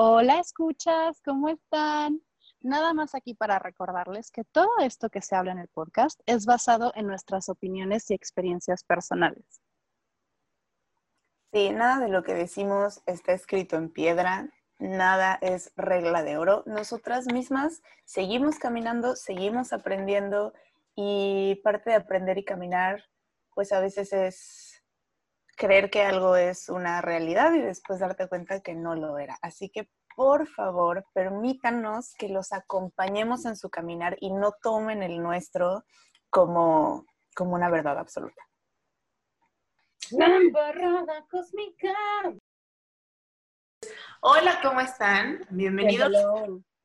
Hola, escuchas, ¿cómo están? Nada más aquí para recordarles que todo esto que se habla en el podcast es basado en nuestras opiniones y experiencias personales. Sí, nada de lo que decimos está escrito en piedra, nada es regla de oro. Nosotras mismas seguimos caminando, seguimos aprendiendo y parte de aprender y caminar, pues a veces es creer que algo es una realidad y después darte cuenta que no lo era. Así que por favor, permítanos que los acompañemos en su caminar y no tomen el nuestro como, como una verdad absoluta. La embarrada cósmica. Hola, ¿cómo están? Bienvenidos.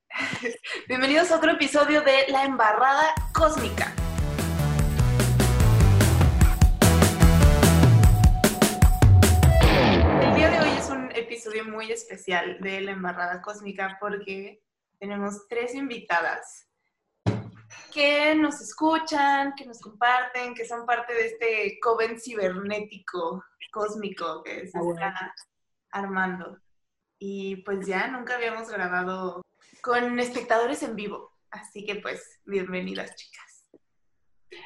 Bienvenidos a otro episodio de La embarrada cósmica. Episodio muy especial de La embarrada cósmica porque tenemos tres invitadas que nos escuchan, que nos comparten, que son parte de este coven cibernético cósmico que se está armando. Y pues ya nunca habíamos grabado con espectadores en vivo. Así que pues, bienvenidas chicas.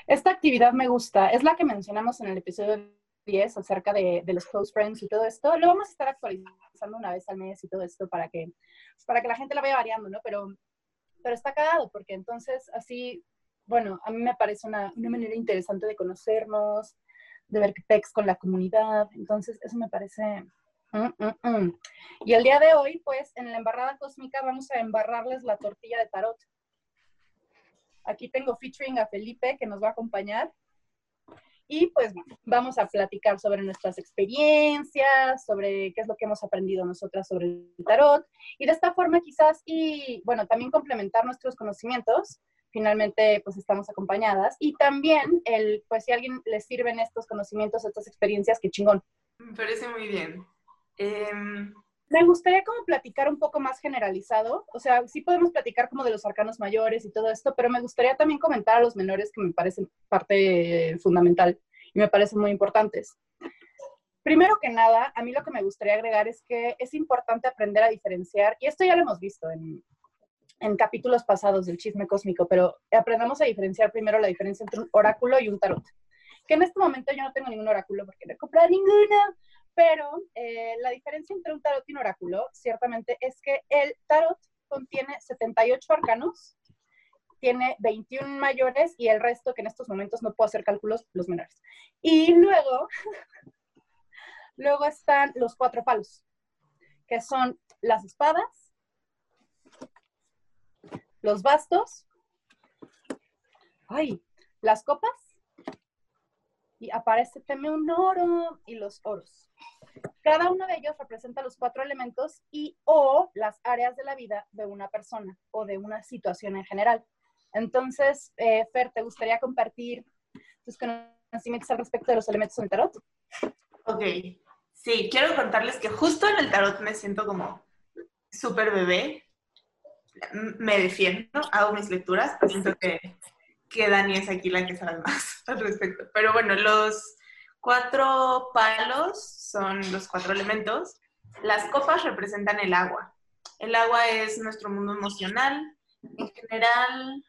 Esta actividad me gusta. Es la que mencionamos en el episodio 10 acerca de, los close friends y todo esto. Lo vamos a estar actualizando una vez al mes y todo esto para que, para que la gente la vaya variando, ¿no? Pero pero está cagado porque entonces así, bueno, a mí me parece una, manera interesante de conocernos, de ver pex con la comunidad, entonces eso me parece... Mm, mm, mm. Y el día de hoy, pues, en la embarrada cósmica vamos a embarrarles la tortilla de tarot. Aquí tengo featuring a Felipe que nos va a acompañar. Y pues vamos a platicar sobre nuestras experiencias, sobre qué es lo que hemos aprendido nosotras sobre el tarot y de esta forma quizás y bueno, también complementar nuestros conocimientos. Finalmente pues estamos acompañadas y también el pues si a alguien le sirven estos conocimientos, estas experiencias, qué chingón. Me parece muy bien. Em, me gustaría como platicar un poco más generalizado, o sea, sí podemos platicar como de los arcanos mayores y todo esto, pero me gustaría también comentar a los menores que me parecen parte fundamental y me parecen muy importantes. Primero que nada, a mí lo que me gustaría agregar es que es importante aprender a diferenciar, y esto ya lo hemos visto en, en capítulos pasados del chisme cósmico, pero aprendamos a diferenciar primero la diferencia entre un oráculo y un tarot. Que en este momento yo no tengo ningún oráculo porque no he comprado ninguno, pero eh, la diferencia entre un tarot y un oráculo, ciertamente, es que el tarot contiene 78 arcanos, tiene 21 mayores y el resto, que en estos momentos no puedo hacer cálculos, los menores. Y luego, luego están los cuatro palos, que son las espadas, los bastos, ay, las copas, y aparece también un oro y los oros. Cada uno de ellos representa los cuatro elementos y o las áreas de la vida de una persona o de una situación en general. Entonces, eh, Fer, ¿te gustaría compartir tus conocimientos al respecto de los elementos en el tarot? Ok, sí, quiero contarles que justo en el tarot me siento como súper bebé. Me defiendo, hago mis lecturas, siento que, que Dani es aquí la que sabe más al respecto. Pero bueno, los cuatro palos son los cuatro elementos. Las copas representan el agua. El agua es nuestro mundo emocional. En general,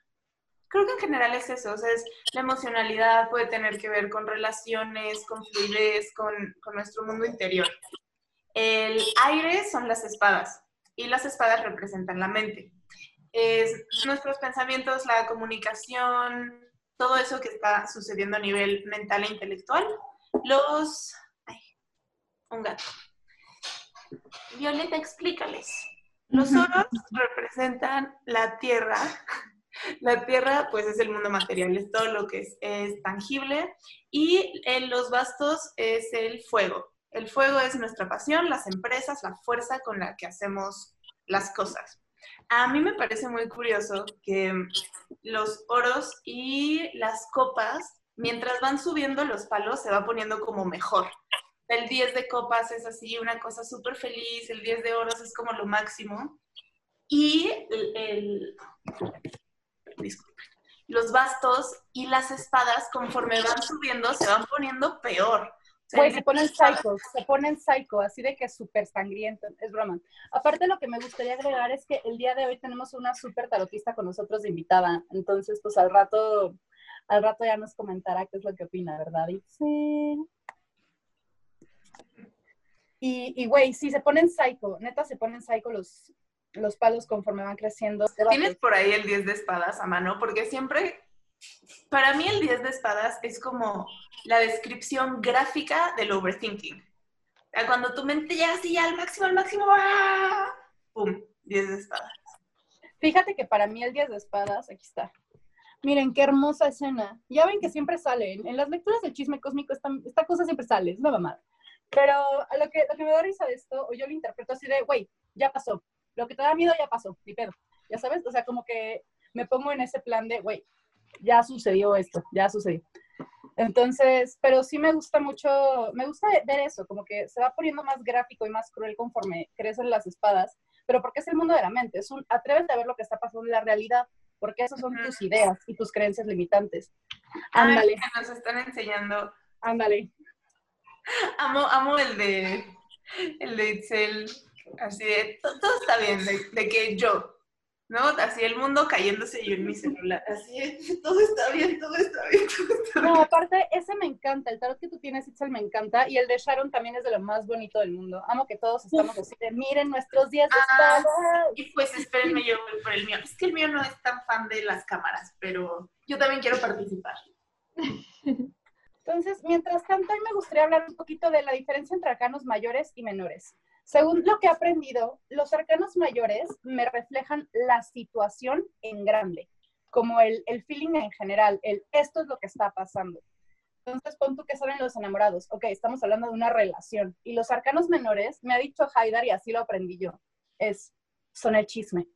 creo que en general es eso. O sea, es la emocionalidad puede tener que ver con relaciones, con fluidez, con, con nuestro mundo interior. El aire son las espadas y las espadas representan la mente. Es nuestros pensamientos, la comunicación, todo eso que está sucediendo a nivel mental e intelectual los... Ay, un gato. Violeta, explícales. Los oros representan la tierra. La tierra, pues, es el mundo material, es todo lo que es, tangible. Y en los bastos es el fuego. El fuego es nuestra pasión, las empresas, la fuerza con la que hacemos las cosas. A mí me parece muy curioso que los oros y las copas mientras van subiendo los palos se va poniendo como mejor. El 10 de copas es así, una cosa súper feliz, el 10 de oros es como lo máximo. Y el, los bastos y las espadas, conforme van subiendo, se van poniendo peor. Güey, se ponen psycho, se ponen psycho, así de que es súper sangriento, es broma. Aparte lo que me gustaría agregar es que el día de hoy tenemos una súper tarotista con nosotros de invitada, entonces pues al rato, al rato ya nos comentará qué es lo que opina, ¿verdad? Sí. Y, güey, sí, se ponen psycho, neta se ponen psycho los, los palos conforme van creciendo. ¿Tienes por ahí el 10 de espadas a mano? Porque siempre para mí el 10 de espadas es como la descripción gráfica del overthinking. O sea, cuando tu mente llega así al máximo, al máximo, ¡ah! ¡pum! 10 de espadas. Fíjate que para mí el 10 de espadas, aquí está. Miren, qué hermosa escena. Ya ven que siempre salen. En las lecturas del chisme cósmico esta, esta cosa siempre sale, es una mamada. Pero lo que, lo que me da risa de esto, o yo lo interpreto así de, güey, ya pasó. Lo que te da miedo ya pasó, ni pedo. Ya sabes, o sea, como que me pongo en ese plan de, güey, ya sucedió esto, ya sucedió. Entonces, pero sí me gusta mucho, me gusta ver eso, como que se va poniendo más gráfico y más cruel conforme crecen las espadas, pero porque es el mundo de la mente, es un, atrévete a ver lo que está pasando en la realidad, porque esas son tus ideas y tus creencias limitantes. Ándale. nos están enseñando. Ándale. Amo, amo el de, el de Itzel, así de, todo está bien, de que yo, ¿no? Así el mundo cayéndose yo en mi celular. Así, todo está bien, todo está bien, todo está bien. No, aparte, ese me encanta. El tarot que tú tienes, Itzel, me encanta. Y el de Sharon también es de lo más bonito del mundo. Amo que todos estamos así de, miren nuestros días de ah, Y pues espérenme yo por el mío. Es que el mío no es tan fan de las cámaras, pero yo también quiero participar. Entonces, mientras tanto, hoy me gustaría hablar un poquito de la diferencia entre arcanos mayores y menores. Según lo que he aprendido, los arcanos mayores me reflejan la situación en grande, como el, el feeling en general, el esto es lo que está pasando. Entonces, pon tú que saben los enamorados. Ok, estamos hablando de una relación. Y los arcanos menores, me ha dicho Haidar y así lo aprendí yo, es, son el chisme.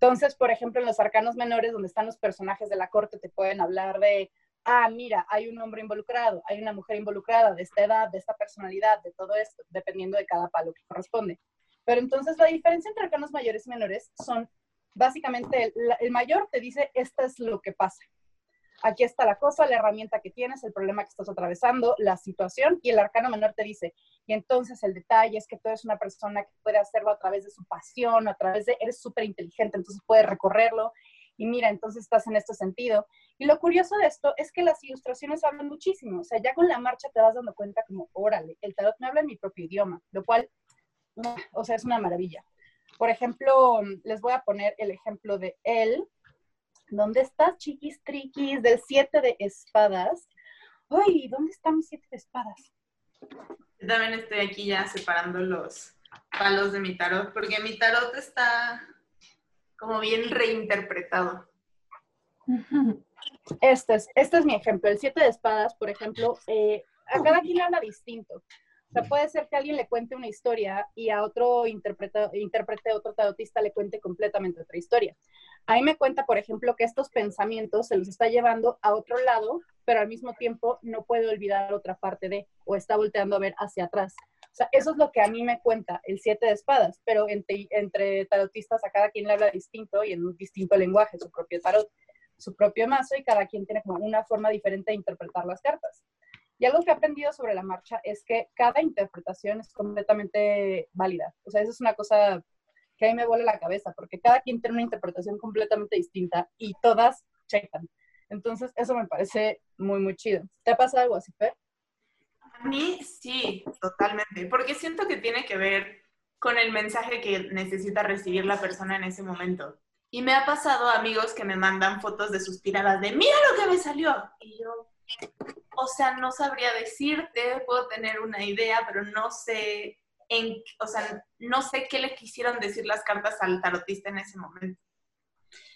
Entonces, por ejemplo, en los arcanos menores, donde están los personajes de la corte, te pueden hablar de ah, mira, hay un hombre involucrado, hay una mujer involucrada de esta edad, de esta personalidad, de todo esto, dependiendo de cada palo que corresponde. Pero entonces la diferencia entre arcanos mayores y menores son, básicamente, el, mayor te dice, esto es lo que pasa. Aquí está la cosa, la herramienta que tienes, el problema que estás atravesando, la situación, y el arcano menor te dice, y entonces el detalle es que tú eres una persona que puede hacerlo a través de su pasión, a través de, eres súper inteligente, entonces puedes recorrerlo, y mira, entonces estás en este sentido. Y lo curioso de esto es que las ilustraciones hablan muchísimo, o sea, ya con la marcha te vas dando cuenta como, órale, el tarot me habla en mi propio idioma, lo cual, o sea, es una maravilla. Por ejemplo, les voy a poner el ejemplo de él. ¿Dónde estás, chiquis triquis? Del siete de espadas. Ay, ¿dónde está mi siete de espadas? Yo también estoy aquí ya separando los palos de mi tarot, porque mi tarot está como bien reinterpretado. Este es, este es mi ejemplo. El siete de espadas, por ejemplo, eh, a cada quien le habla distinto. O sea, puede ser que alguien le cuente una historia y a otro intérprete, otro tarotista le cuente completamente otra historia. Ahí me cuenta, por ejemplo, que estos pensamientos se los está llevando a otro lado, pero al mismo tiempo no puede olvidar otra parte de, o está volteando a ver hacia atrás. O sea, eso es lo que a mí me cuenta el siete de espadas, pero entre, entre tarotistas a cada quien le habla distinto y en un distinto lenguaje, su propio tarot, su propio mazo y cada quien tiene como una forma diferente de interpretar las cartas. Y algo que he aprendido sobre la marcha es que cada interpretación es completamente válida. O sea, eso es una cosa que a mí me vuela la cabeza, porque cada quien tiene una interpretación completamente distinta y todas checan. Entonces, eso me parece muy, muy chido. ¿Te ha pasado algo así? A mí sí, totalmente, porque siento que tiene que ver con el mensaje que necesita recibir la persona en ese momento. Y me ha pasado amigos que me mandan fotos de sus tiradas de, mira lo que me salió. Y yo, o sea, no sabría decirte, puedo tener una idea, pero no sé, en, o sea, no sé qué le quisieron decir las cartas al tarotista en ese momento.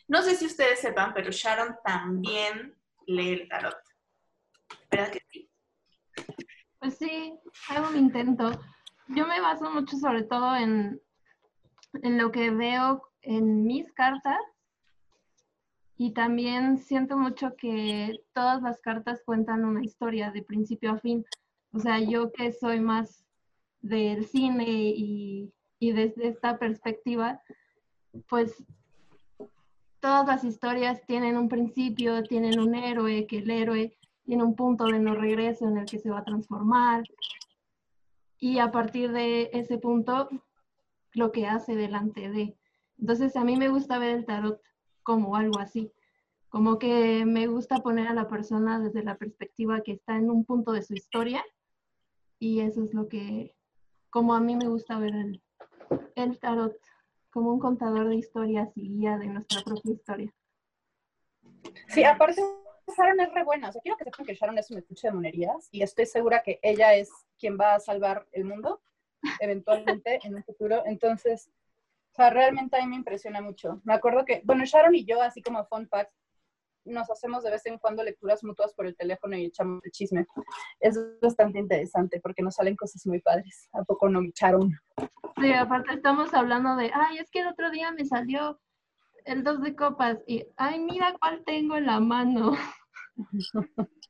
No sé si ustedes sepan, pero Sharon también lee el tarot. ¿Verdad que sí? Pues sí, hago un intento. Yo me baso mucho sobre todo en, en lo que veo en mis cartas y también siento mucho que todas las cartas cuentan una historia de principio a fin. O sea, yo que soy más del cine y, y desde esta perspectiva, pues todas las historias tienen un principio, tienen un héroe, que el héroe tiene un punto de no regreso en el que se va a transformar. Y a partir de ese punto, lo que hace delante de. Entonces, a mí me gusta ver el tarot como algo así, como que me gusta poner a la persona desde la perspectiva que está en un punto de su historia y eso es lo que, como a mí me gusta ver el, tarot, como un contador de historias y guía de nuestra propia historia. Sí, aparte Sharon es re buena. O sea, quiero que sepan que Sharon es un estuche de monerías y estoy segura que ella es quien va a salvar el mundo eventualmente en un futuro. Entonces, o sea, realmente a mí me impresiona mucho. Me acuerdo que, bueno, Sharon y yo, así como fun fact, nos hacemos de vez en cuando lecturas mutuas por el teléfono y echamos el chisme. Es bastante interesante porque nos salen cosas muy padres. ¿A poco no, Sharon? Sí, aparte estamos hablando de, ay, es que el otro día me salió el dos de copas y, ay, mira cuál tengo en la mano.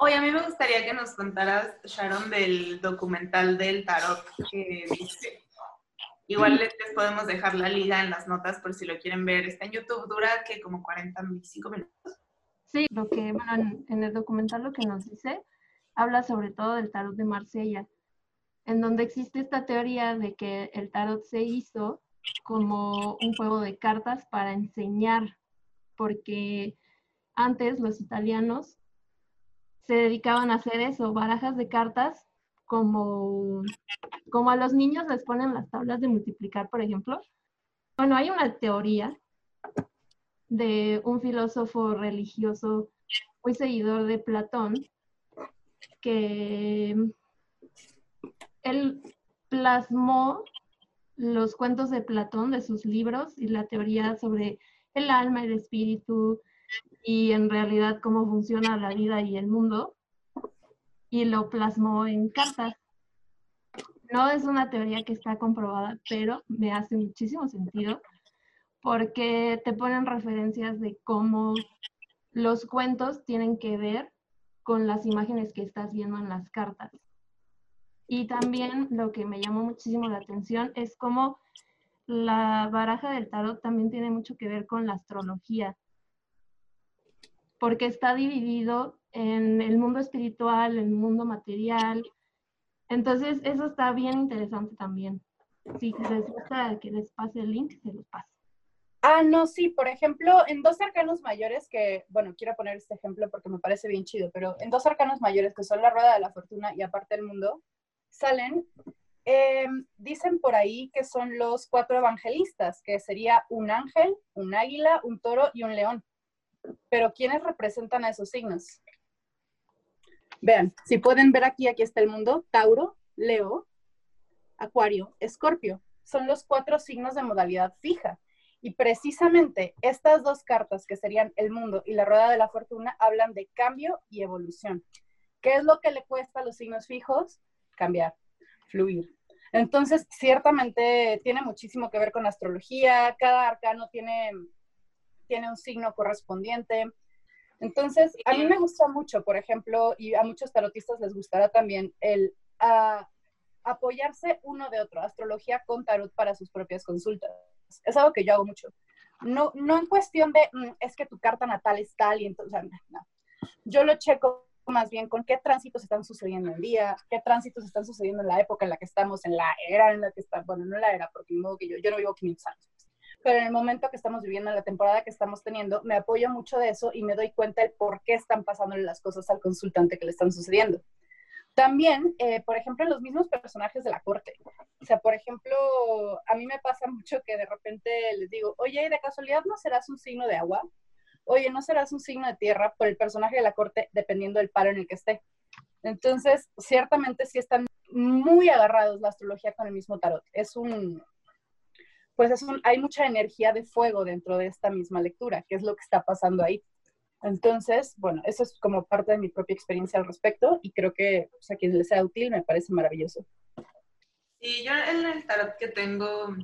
Oye, a mí me gustaría que nos contaras, Sharon, del documental del tarot que viste. Igual les podemos dejar la liga en las notas por si lo quieren ver. Está en YouTube, dura que como 45 minutos. Sí, lo que, bueno, en, en el documental lo que nos dice, habla sobre todo del tarot de Marsella, en donde existe esta teoría de que el tarot se hizo como un juego de cartas para enseñar, porque antes los italianos se dedicaban a hacer eso, barajas de cartas, como, como a los niños les ponen las tablas de multiplicar, por ejemplo. Bueno, hay una teoría de un filósofo religioso muy seguidor de Platón, que él plasmó los cuentos de Platón, de sus libros, y la teoría sobre el alma, el espíritu, y en realidad cómo funciona la vida y el mundo, y lo plasmó en cartas. No es una teoría que está comprobada, pero me hace muchísimo sentido porque te ponen referencias de cómo los cuentos tienen que ver con las imágenes que estás viendo en las cartas. Y también lo que me llamó muchísimo la atención es cómo la baraja del tarot también tiene mucho que ver con la astrología, porque está dividido en el mundo espiritual, el mundo material. Entonces, eso está bien interesante también. Si les gusta que les pase el link, se los paso. Ah, no, sí, por ejemplo, en dos arcanos mayores que, bueno, quiero poner este ejemplo porque me parece bien chido, pero en dos arcanos mayores que son la rueda de la fortuna y aparte el mundo, salen, em, dicen por ahí que son los cuatro evangelistas, que sería un ángel, un águila, un toro y un león. Pero ¿quiénes representan a esos signos? Vean, si pueden ver aquí, aquí está el mundo, Tauro, Leo, Acuario, Escorpio. Son los cuatro signos de modalidad fija. Y precisamente estas dos cartas, que serían el mundo y la rueda de la fortuna, hablan de cambio y evolución. ¿Qué es lo que le cuesta a los signos fijos? Cambiar, fluir. Entonces, ciertamente tiene muchísimo que ver con astrología, cada arcano tiene, tiene un signo correspondiente. Entonces, a mí me gusta mucho, por ejemplo, y a muchos tarotistas les gustará también el apoyarse uno de otro, astrología con tarot para sus propias consultas. Es algo que yo hago mucho. No, no en cuestión de, mm, es que tu carta natal es tal y entonces, no. Yo lo checo más bien con qué tránsitos están sucediendo en día, qué tránsitos están sucediendo en la época en la que estamos, en la era en la que estamos, bueno, no la era, porque modo que yo, yo no vivo 500 años, pues, pero en el momento que estamos viviendo, en la temporada que estamos teniendo, me apoyo mucho de eso y me doy cuenta de por qué están pasando las cosas al consultante que le están sucediendo. También, eh, por ejemplo, en los mismos personajes de la corte. O sea, por ejemplo, a mí me pasa mucho que de repente les digo, oye, de casualidad no serás un signo de agua? Oye, no serás un signo de tierra por el personaje de la corte, dependiendo del paro en el que esté. Entonces, ciertamente sí están muy agarrados la astrología con el mismo tarot. Es un, pues es un, hay mucha energía de fuego dentro de esta misma lectura, que es lo que está pasando ahí. Entonces, bueno, eso es como parte de mi propia experiencia al respecto y creo que pues, a quien le sea útil me parece maravilloso. Sí, yo en el tarot que tengo,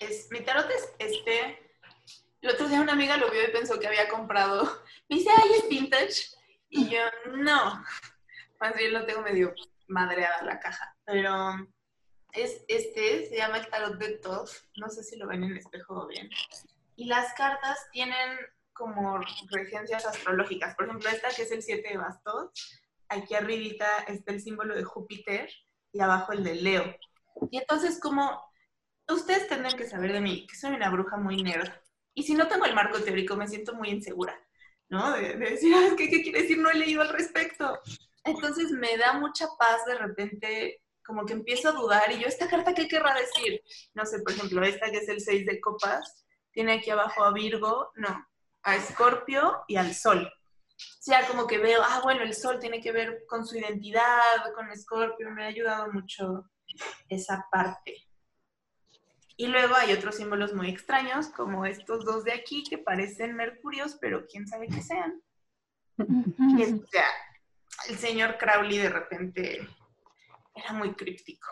es, mi tarot es este, el otro día una amiga lo vio y pensó que había comprado. Me dice, ay, es vintage. Y yo, no. Más bien lo tengo medio madreada la caja. Pero es este, se llama el tarot de Toth. No sé si lo ven en espejo bien. Y las cartas tienen como regencias astrológicas. Por ejemplo, esta que es el 7 de bastos, aquí arribita está el símbolo de Júpiter y abajo el de Leo. Y entonces como ustedes tendrán que saber de mí que soy una bruja muy nerd. Y si no tengo el marco teórico, me siento muy insegura, ¿no? De, decir, ¿qué, ¿qué quiere decir? No he leído al respecto. Entonces me da mucha paz de repente, como que empiezo a dudar y yo, ¿esta carta qué querrá decir? No sé, por ejemplo, esta que es el 6 de copas, tiene aquí abajo a Virgo, no, a Escorpio y al Sol. O sea, como que veo, ah, bueno, el Sol tiene que ver con su identidad, con Escorpio, me ha ayudado mucho esa parte. Y luego hay otros símbolos muy extraños, como estos dos de aquí, que parecen mercurios, pero quién sabe qué sean. o sea, el señor Crowley de repente era muy críptico.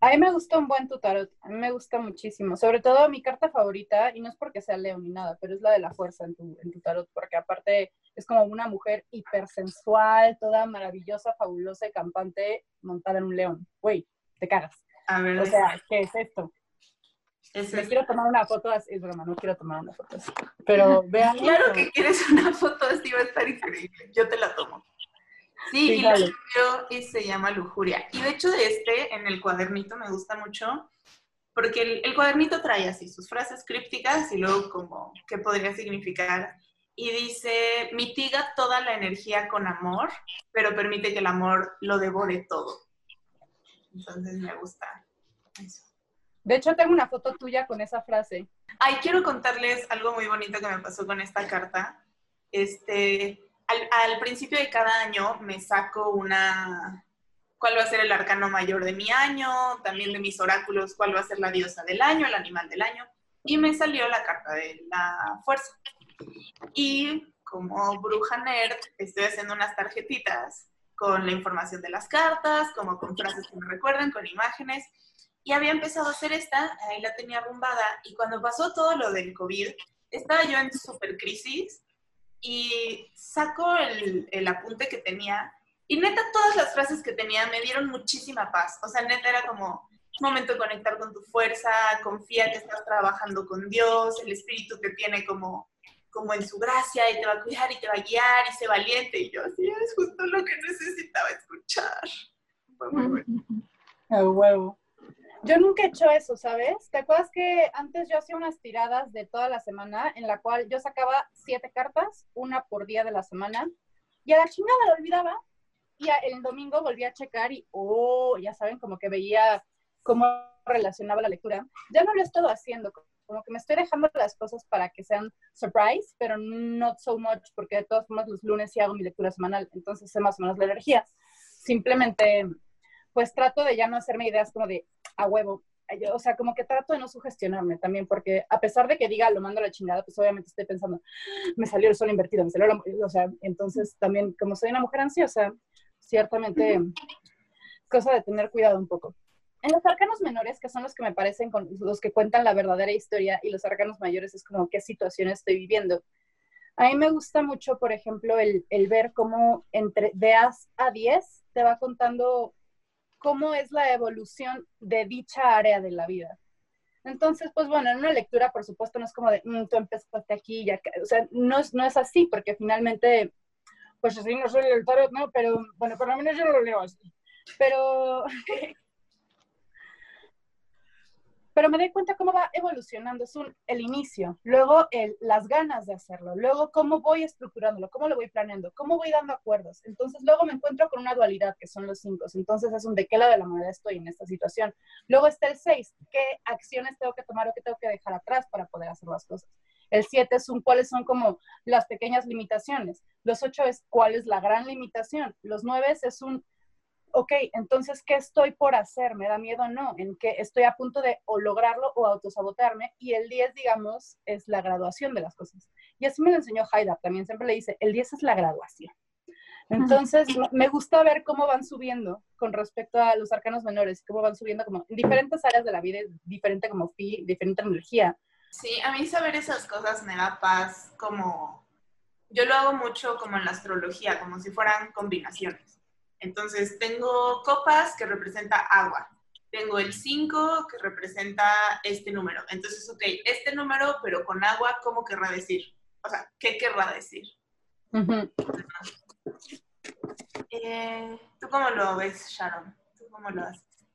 A mí me gusta un buen tu tarot, a mí me gusta muchísimo. Sobre todo mi carta favorita, y no es porque sea Leo ni nada, pero es la de la fuerza en tu, en tu tarot, porque aparte es como una mujer hipersensual, toda maravillosa, fabulosa y campante, montada en un león. Güey, te cagas. A ver, O sea, ¿qué es esto? Es Me quiero tomar una foto así, es broma, no quiero tomar una foto así. Pero vean. Claro que quieres una foto así, va a estar increíble. Yo te la tomo. Sí, Sí, y la dale. escribió y se llama Lujuria. Y de hecho de este, en el cuadernito, me gusta mucho, porque el, el cuadernito trae así sus frases crípticas y luego como qué podría significar. Y dice, mitiga toda la energía con amor, pero permite que el amor lo devore todo. Entonces me gusta eso. De hecho, tengo una foto tuya con esa frase. Ay, quiero contarles algo muy bonito que me pasó con esta carta. Este, al, al principio de cada año me saco una, cuál va a ser el arcano mayor de mi año, también de mis oráculos, cuál va a ser la diosa del año, el animal del año, y me salió la carta de la fuerza. Y como bruja nerd, estoy haciendo unas tarjetitas con la información de las cartas, como con frases que me recuerdan, con imágenes, y había empezado a hacer esta, ahí la tenía arrumbada, y cuando pasó todo lo del COVID, estaba yo en super crisis y saco el, el apunte que tenía, y neta todas las frases que tenía me dieron muchísima paz, o sea, neta era como, momento de conectar con tu fuerza, confía que estás trabajando con Dios, el espíritu te tiene como como en su gracia y te va a cuidar y te va a guiar y sé valiente. Y yo así es justo lo que necesitaba escuchar. Fue muy bueno. A huevo. Yo nunca he hecho eso, ¿sabes? ¿Te acuerdas que antes yo hacía unas tiradas de toda la semana en la cual yo sacaba siete cartas, una por día de la semana, y a la chingada la olvidaba, y el domingo volví a checar y, oh, ya saben, como que veía cómo relacionaba la lectura. Ya no lo he estado haciendo, como que me estoy dejando las cosas para que sean surprise, pero not so much, porque de todas formas los lunes sí hago mi lectura semanal, entonces sé más o menos la energía. Simplemente pues trato de ya no hacerme ideas como de a huevo. Yo, O sea, como que trato de no sugestionarme también, porque a pesar de que diga lo mando a la chingada, pues obviamente estoy pensando, me salió el sol invertido, me salió la, o sea, entonces también, como soy una mujer ansiosa, ciertamente cosa de tener cuidado un poco. En los arcanos menores, que son los que me parecen con, los que cuentan la verdadera historia, y los arcanos mayores es como qué situación estoy viviendo. A mí me gusta mucho, por ejemplo, el, el ver cómo entre de A a 10 te va contando cómo es la evolución de dicha área de la vida. Entonces, pues bueno, en una lectura, por supuesto, no es como de, "Mm, tú empezaste aquí y acá. O sea, no es, no es así, porque finalmente, pues así no soy el tarot, ¿no? Pero bueno, por lo menos yo no lo leo así. Pero, pero me doy cuenta cómo va evolucionando. Es un, el inicio, luego el, las ganas de hacerlo, luego cómo voy estructurándolo, cómo lo voy planeando, cómo voy dando acuerdos. Entonces, luego me encuentro con una dualidad, que son los cinco. Entonces, es un de qué lado de la moneda estoy en esta situación. Luego está el seis, qué acciones tengo que tomar o qué tengo que dejar atrás para poder hacer las cosas. El 7 es un cuáles son como las pequeñas limitaciones. Los 8 es cuál es la gran limitación. Los 9 es un, ok, entonces, ¿qué estoy por hacer? ¿Me da miedo o no? ¿En qué estoy a punto de o lograrlo o autosabotearme? Y el 10, digamos, es la graduación de las cosas. Y así me lo enseñó Haida, también siempre le dice, el 10 es la graduación. Entonces, me- me gusta ver cómo van subiendo con respecto a los arcanos menores, cómo van subiendo como en diferentes áreas de la vida, diferente como fi, diferente energía. Sí, a mí saber esas cosas me da paz como... Yo lo hago mucho como en la astrología, como si fueran combinaciones. Entonces, tengo copas que representa agua. Tengo el 5 que representa este número. Entonces, ok, este número, pero con agua, ¿cómo querrá decir? O sea, ¿qué querrá decir? Eh, ¿Tú cómo lo ves, Sharon? ¿Tú cómo lo haces?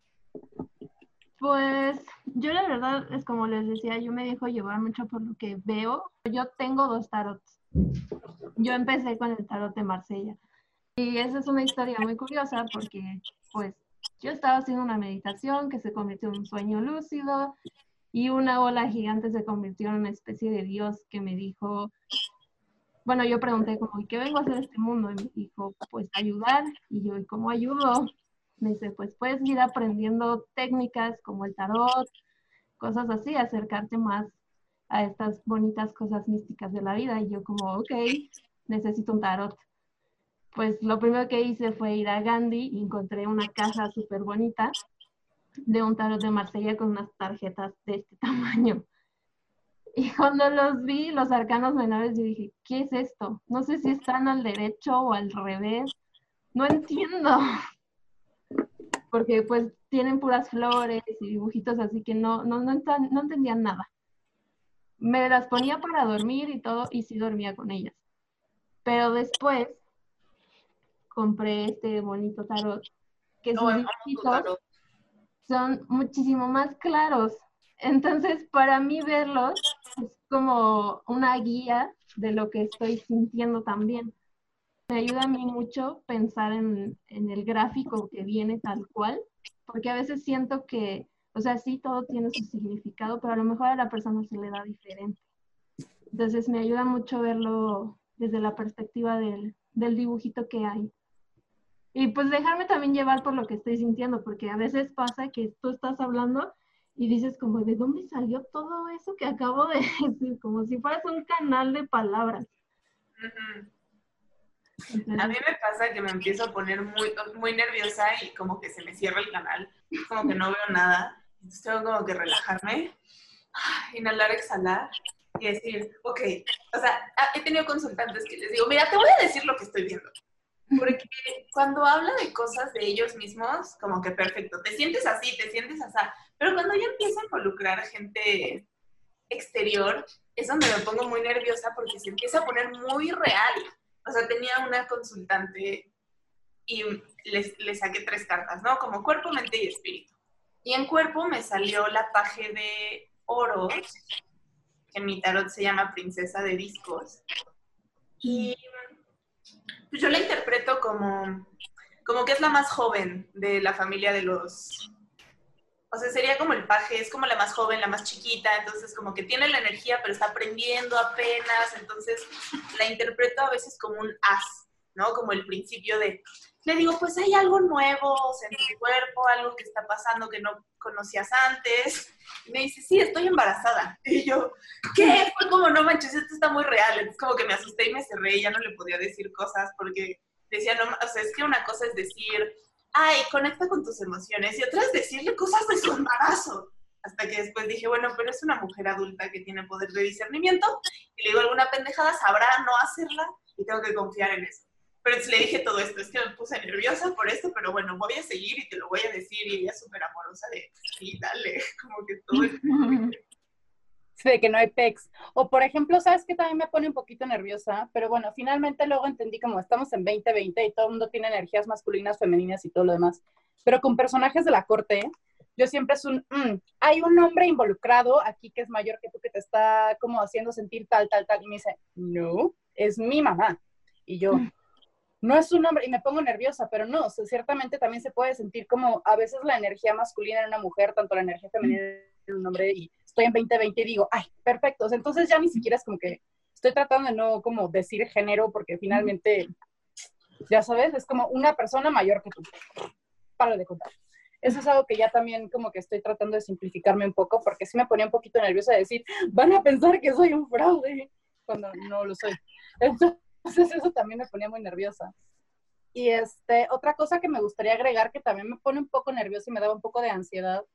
Pues yo la verdad es como les decía, yo me dejo llevar mucho por lo que veo. Yo tengo dos tarots. Yo empecé con el tarot de Marsella. Y esa es una historia muy curiosa porque pues yo estaba haciendo una meditación que se convirtió en un sueño lúcido y una ola gigante se convirtió en una especie de dios que me dijo, bueno, yo pregunté como, ¿y qué vengo a hacer este mundo? Y me dijo, pues ayudar. Y yo, ¿y cómo ayudo? Me dice, pues puedes ir aprendiendo técnicas como el tarot, cosas así, acercarte más a estas bonitas cosas místicas de la vida. Y yo como, ok, necesito un tarot. Pues lo primero que hice fue ir a Gandhi y encontré una caja súper bonita de un tarot de Marsella con unas tarjetas de este tamaño. Y cuando los vi, los arcanos menores, dije, ¿qué es esto? No sé si están al derecho o al revés. No entiendo. Porque pues tienen puras flores y dibujitos, así que no, no, no, no entendían nada. Me las ponía para dormir y todo, y sí dormía con ellas. Pero después compré este bonito tarot, que sus dibujitos son muchísimo más claros. Entonces, para mí verlos es como una guía de lo que estoy sintiendo también. Me ayuda a mí mucho pensar en, el gráfico que viene tal cual, porque a veces siento que, o sea, sí, todo tiene su significado, pero a lo mejor a la persona se le da diferente. Entonces, me ayuda mucho verlo desde la perspectiva del, del dibujito que hay. Y pues dejarme también llevar por lo que estoy sintiendo, porque a veces pasa que tú estás hablando y dices como, ¿de dónde salió todo eso que acabo de decir? Como si fueras un canal de palabras. A mí me pasa que me empiezo a poner muy, muy nerviosa y como que se me cierra el canal, como que no veo nada. Entonces tengo como que relajarme, inhalar, exhalar y decir, ok, o sea, he tenido consultantes que les digo, mira, te voy a decir lo que estoy viendo. Porque cuando habla de cosas de ellos mismos, como que perfecto, te sientes así, te sientes así, pero cuando ya empieza a involucrar gente exterior, es donde me pongo muy nerviosa porque se empieza a poner muy real. O sea, tenía una consultante y le saqué tres cartas, ¿no? Como cuerpo, mente y espíritu. Y en cuerpo me salió la paje de oros, que en mi tarot se llama princesa de discos. Y yo la interpreto como, como que es la más joven de la familia de los o sea, sería como el paje, es como la más joven, la más chiquita, entonces como que tiene la energía, pero está aprendiendo apenas, entonces la interpreto a veces como un as, ¿no? Como el principio de, le digo, pues hay algo nuevo en tu cuerpo, algo que está pasando que no conocías antes. Y me dice, sí, estoy embarazada. Y yo, ¿qué? Fue como, no manches, esto está muy real. Entonces como que me asusté y me cerré y ya no le podía decir cosas porque decía, no, o sea, es que una cosa es decir, ay, conecta con tus emociones, y otra es decirle cosas de su embarazo. Hasta que después dije, bueno, pero es una mujer adulta que tiene poder de discernimiento, y le digo alguna pendejada, sabrá no hacerla, y tengo que confiar en eso. Pero le dije todo esto, es que me puse nerviosa por esto, pero bueno, voy a seguir y te lo voy a decir, y ella súper amorosa de, sí, dale, como que todo es de que no hay pecs. O por ejemplo, ¿sabes que también me pone un poquito nerviosa? Pero bueno, finalmente luego entendí como estamos en 2020 y todo el mundo tiene energías masculinas, femeninas y todo lo demás. Pero con personajes de la corte, yo siempre es un, mm, hay un hombre involucrado aquí que es mayor que tú, que te está como haciendo sentir tal, tal, tal. Y me dice, no, es mi mamá. Y yo, mm. No es un hombre, y me pongo nerviosa, pero no, ciertamente también se puede sentir como a veces la energía masculina en una mujer, tanto la energía femenina en un hombre, y estoy en 2020 y digo, ay, perfecto. Entonces ya ni siquiera es como que estoy tratando de no como decir género porque finalmente, ya sabes, es como una persona mayor que tú. Para de contar. Eso es algo que ya también como que estoy tratando de simplificarme un poco porque sí me ponía un poquito nerviosa de decir, van a pensar que soy un fraude cuando no lo soy. Entonces eso también me ponía muy nerviosa. Y este, otra cosa que me gustaría agregar que también me pone un poco nerviosa y me daba un poco de ansiedad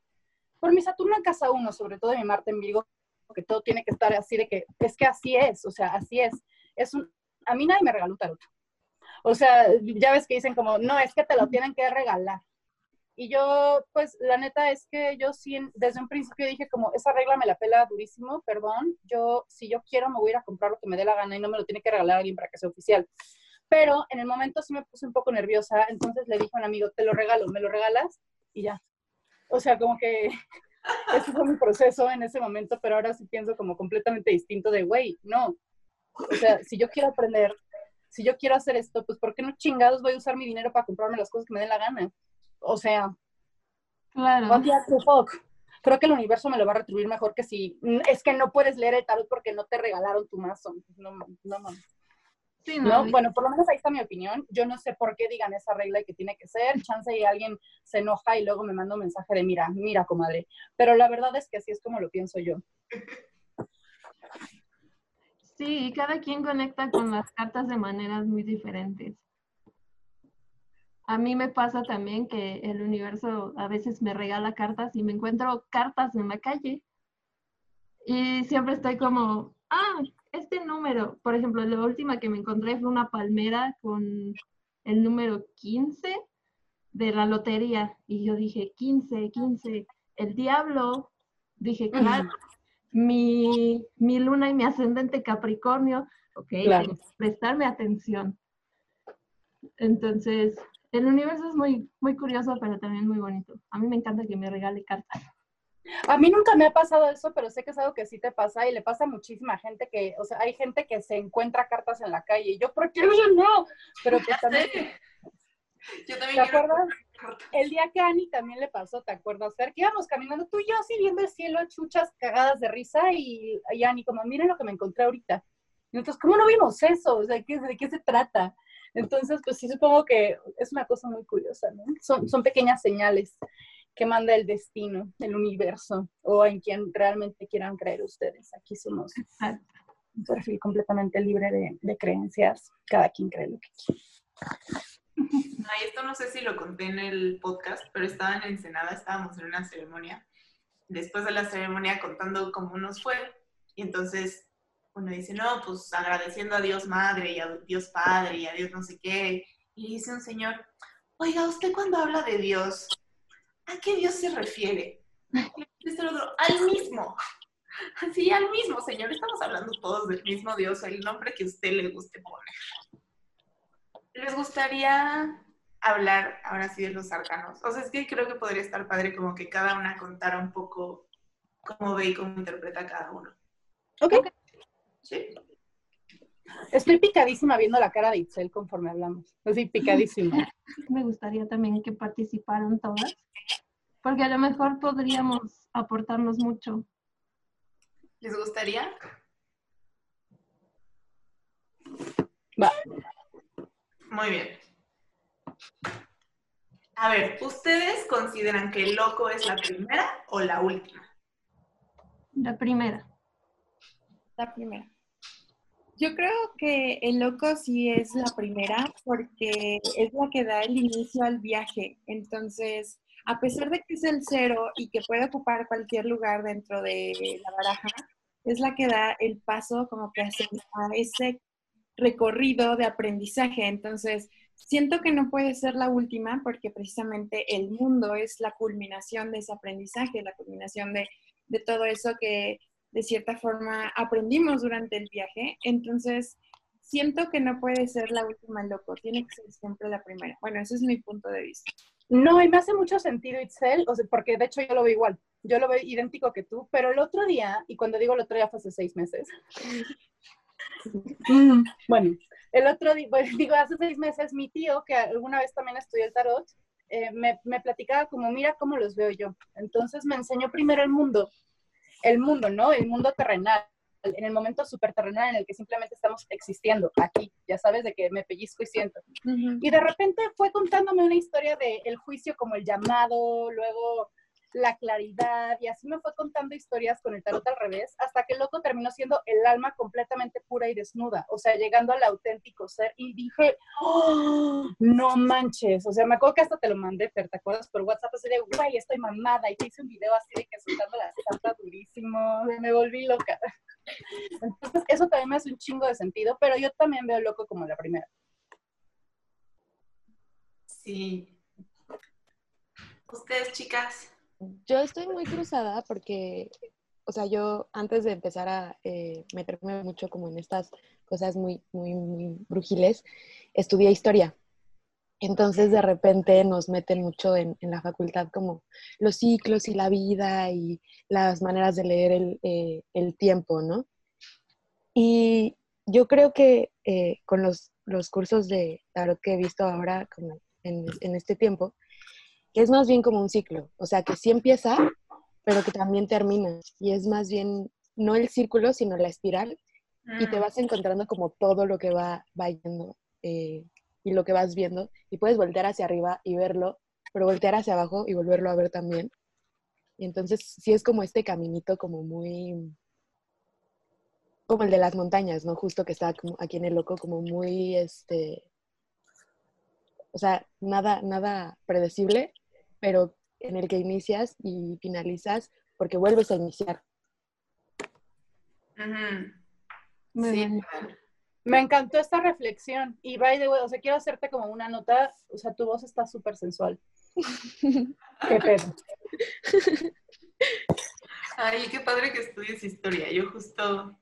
por mi Saturno en casa 1, sobre todo de mi Marte en Virgo, que todo tiene que estar así de que, es que así es, o sea, así es. es un, a mí nadie me regaló un tarot. O sea, ya ves que dicen como, no, es que te lo tienen que regalar. Y yo, pues, la neta es que yo sí, desde un principio dije como, esa regla me la pela durísimo, perdón, yo, si yo quiero, me voy a ir a comprar lo que me dé la gana y no me lo tiene que regalar alguien para que sea oficial. Pero en el momento sí me puse un poco nerviosa, entonces le dije a un amigo, te lo regalo, ¿me lo regalas? Y ya. O sea, como que ese fue mi proceso en ese momento, pero ahora sí pienso como completamente distinto de, güey, no. O sea, si yo quiero aprender, si yo quiero hacer esto, pues ¿por qué no chingados voy a usar mi dinero para comprarme las cosas que me den la gana? O sea, Claro. what the fuck? Creo que el universo me lo va a retribuir mejor que si es que no puedes leer el tarot porque no te regalaron tu mazo. No, no, mames. Sí, ¿no? no, Bueno, por lo menos ahí está mi opinión. Yo no sé por qué digan esa regla y que tiene que ser. Chance y alguien se enoja y luego me manda un mensaje de mira, mira, comadre. Pero la verdad es que así es como lo pienso yo. Sí, cada quien conecta con las cartas de maneras muy diferentes. A mí me pasa también que el universo a veces me regala cartas y me encuentro cartas en la calle. Y siempre estoy como, ah, este número, por ejemplo, la última que me encontré fue una palmera con el número 15 de la lotería. Y yo dije, 15, 15, el diablo. Dije, claro, mi, mi luna y mi ascendente Capricornio, ok, Claro. prestarme atención. Entonces, el universo es muy, muy curioso, pero también muy bonito. A mí me encanta que me regale cartas. A mí nunca me ha pasado eso, pero sé que es algo que sí te pasa y le pasa a muchísima gente que, o sea, hay gente que se encuentra cartas en la calle y yo, ¿por qué yo no? Pero pues también. Yo ¿te también quiero acuerdas? El día que a Ani también le pasó, ¿te acuerdas, Fer? Que íbamos caminando tú y yo así viendo el cielo, chuchas cagadas de risa y, y Ani como, miren lo que me encontré ahorita. Y nosotros, ¿cómo no vimos eso? O sea, ¿qué- ¿de qué se trata? Entonces, pues sí, supongo que es una cosa muy curiosa, ¿no? Son, pequeñas señales que manda el destino, el universo, o en quien realmente quieran creer ustedes. Aquí somos un perfil completamente libre de, de creencias. Cada quien cree lo que quiere. Ay, esto no sé si lo conté en el podcast, pero estaba en Ensenada, estábamos en una ceremonia. Después de la ceremonia contando cómo nos fue. Y entonces uno dice, no, pues agradeciendo a Dios Madre y a Dios Padre y a Dios no sé qué. Y dice un señor, oiga, usted cuando habla de Dios, ¿a qué Dios se refiere? Otro, al mismo. Sí, al mismo, señor. Estamos hablando todos del mismo Dios, el nombre que usted le guste poner. ¿Les gustaría hablar ahora sí de los arcanos? O sea, es que creo que podría estar padre como que cada una contara un poco cómo ve y cómo interpreta cada uno. Ok. ¿Sí? Estoy picadísima viendo la cara de Itzel conforme hablamos. Así, picadísima. Me gustaría también que participaran todas, porque a lo mejor podríamos aportarnos mucho. ¿Les gustaría? Va. Muy bien. A ver, ¿ustedes consideran que el loco es la primera o la última? La primera. La primera. Yo creo que el loco sí es la primera porque es la que da el inicio al viaje. Entonces, a pesar de que es el cero y que puede ocupar cualquier lugar dentro de la baraja, es la que da el paso como que hace a ese recorrido de aprendizaje. Entonces, siento que no puede ser la última porque precisamente el mundo es la culminación de ese aprendizaje, la culminación de, de todo eso que de cierta forma aprendimos durante el viaje. Entonces, siento que no puede ser la última loco, tiene que ser siempre la primera. Bueno, ese es mi punto de vista. No, y me hace mucho sentido, Itzel, o sea, porque de hecho yo lo veo igual. Yo lo veo idéntico que tú, pero el otro día, y cuando digo el otro día fue hace seis meses. Mm, bueno, el otro día, bueno, digo, hace seis meses, mi tío, que alguna vez también estudió el tarot, eh, me, me platicaba como, mira cómo los veo yo. Entonces me enseñó primero el mundo, el mundo, ¿no? El mundo terrenal, en el momento súper terrenal en el que simplemente estamos existiendo aquí, ya sabes, de que me pellizco y siento. Y de repente fue contándome una historia de el juicio como el llamado, luego la claridad, y así me fue contando historias con el tarot al revés, hasta que el loco terminó siendo el alma completamente pura y desnuda, o sea, llegando al auténtico ser, y dije, "Oh, no manches, o sea, me acuerdo que hasta te lo mandé, Fer, ¿te acuerdas? Por WhatsApp, así de, güey, estoy mamada, y te hice un video así de que soltando la santa durísimo, me volví loca. Entonces, eso también me hace un chingo de sentido, pero yo también veo loco como la primera. Sí. Ustedes, chicas. Yo estoy muy cruzada porque, o sea, yo antes de empezar a eh, meterme mucho como en estas cosas muy, muy, muy brujiles, estudié historia. Entonces de repente nos meten mucho en, en, la facultad como los ciclos y la vida y las maneras de leer el, eh, el tiempo, ¿no? Y yo creo que eh, con los, los, cursos de tarot que he visto ahora como en, en, este tiempo, que es más bien como un ciclo, o sea, que sí empieza, pero que también termina. Y es más bien no el círculo, sino la espiral. Y te Mm. vas encontrando como todo lo que va, va yendo. Eh, y lo que vas viendo y puedes voltear hacia arriba y verlo, pero voltear hacia abajo y volverlo a ver también. Y entonces sí es como este caminito como muy como el de las montañas, ¿no? Justo que está como aquí en el loco como muy este o sea, nada nada predecible, pero en el que inicias y finalizas porque vuelves a iniciar. Muy Sí, bien. Me encantó esta reflexión. Y by the way, o sea, quiero hacerte como una nota. O sea, tu voz está súper sensual. Qué pedo. Ay, qué padre que estudies historia. Yo justo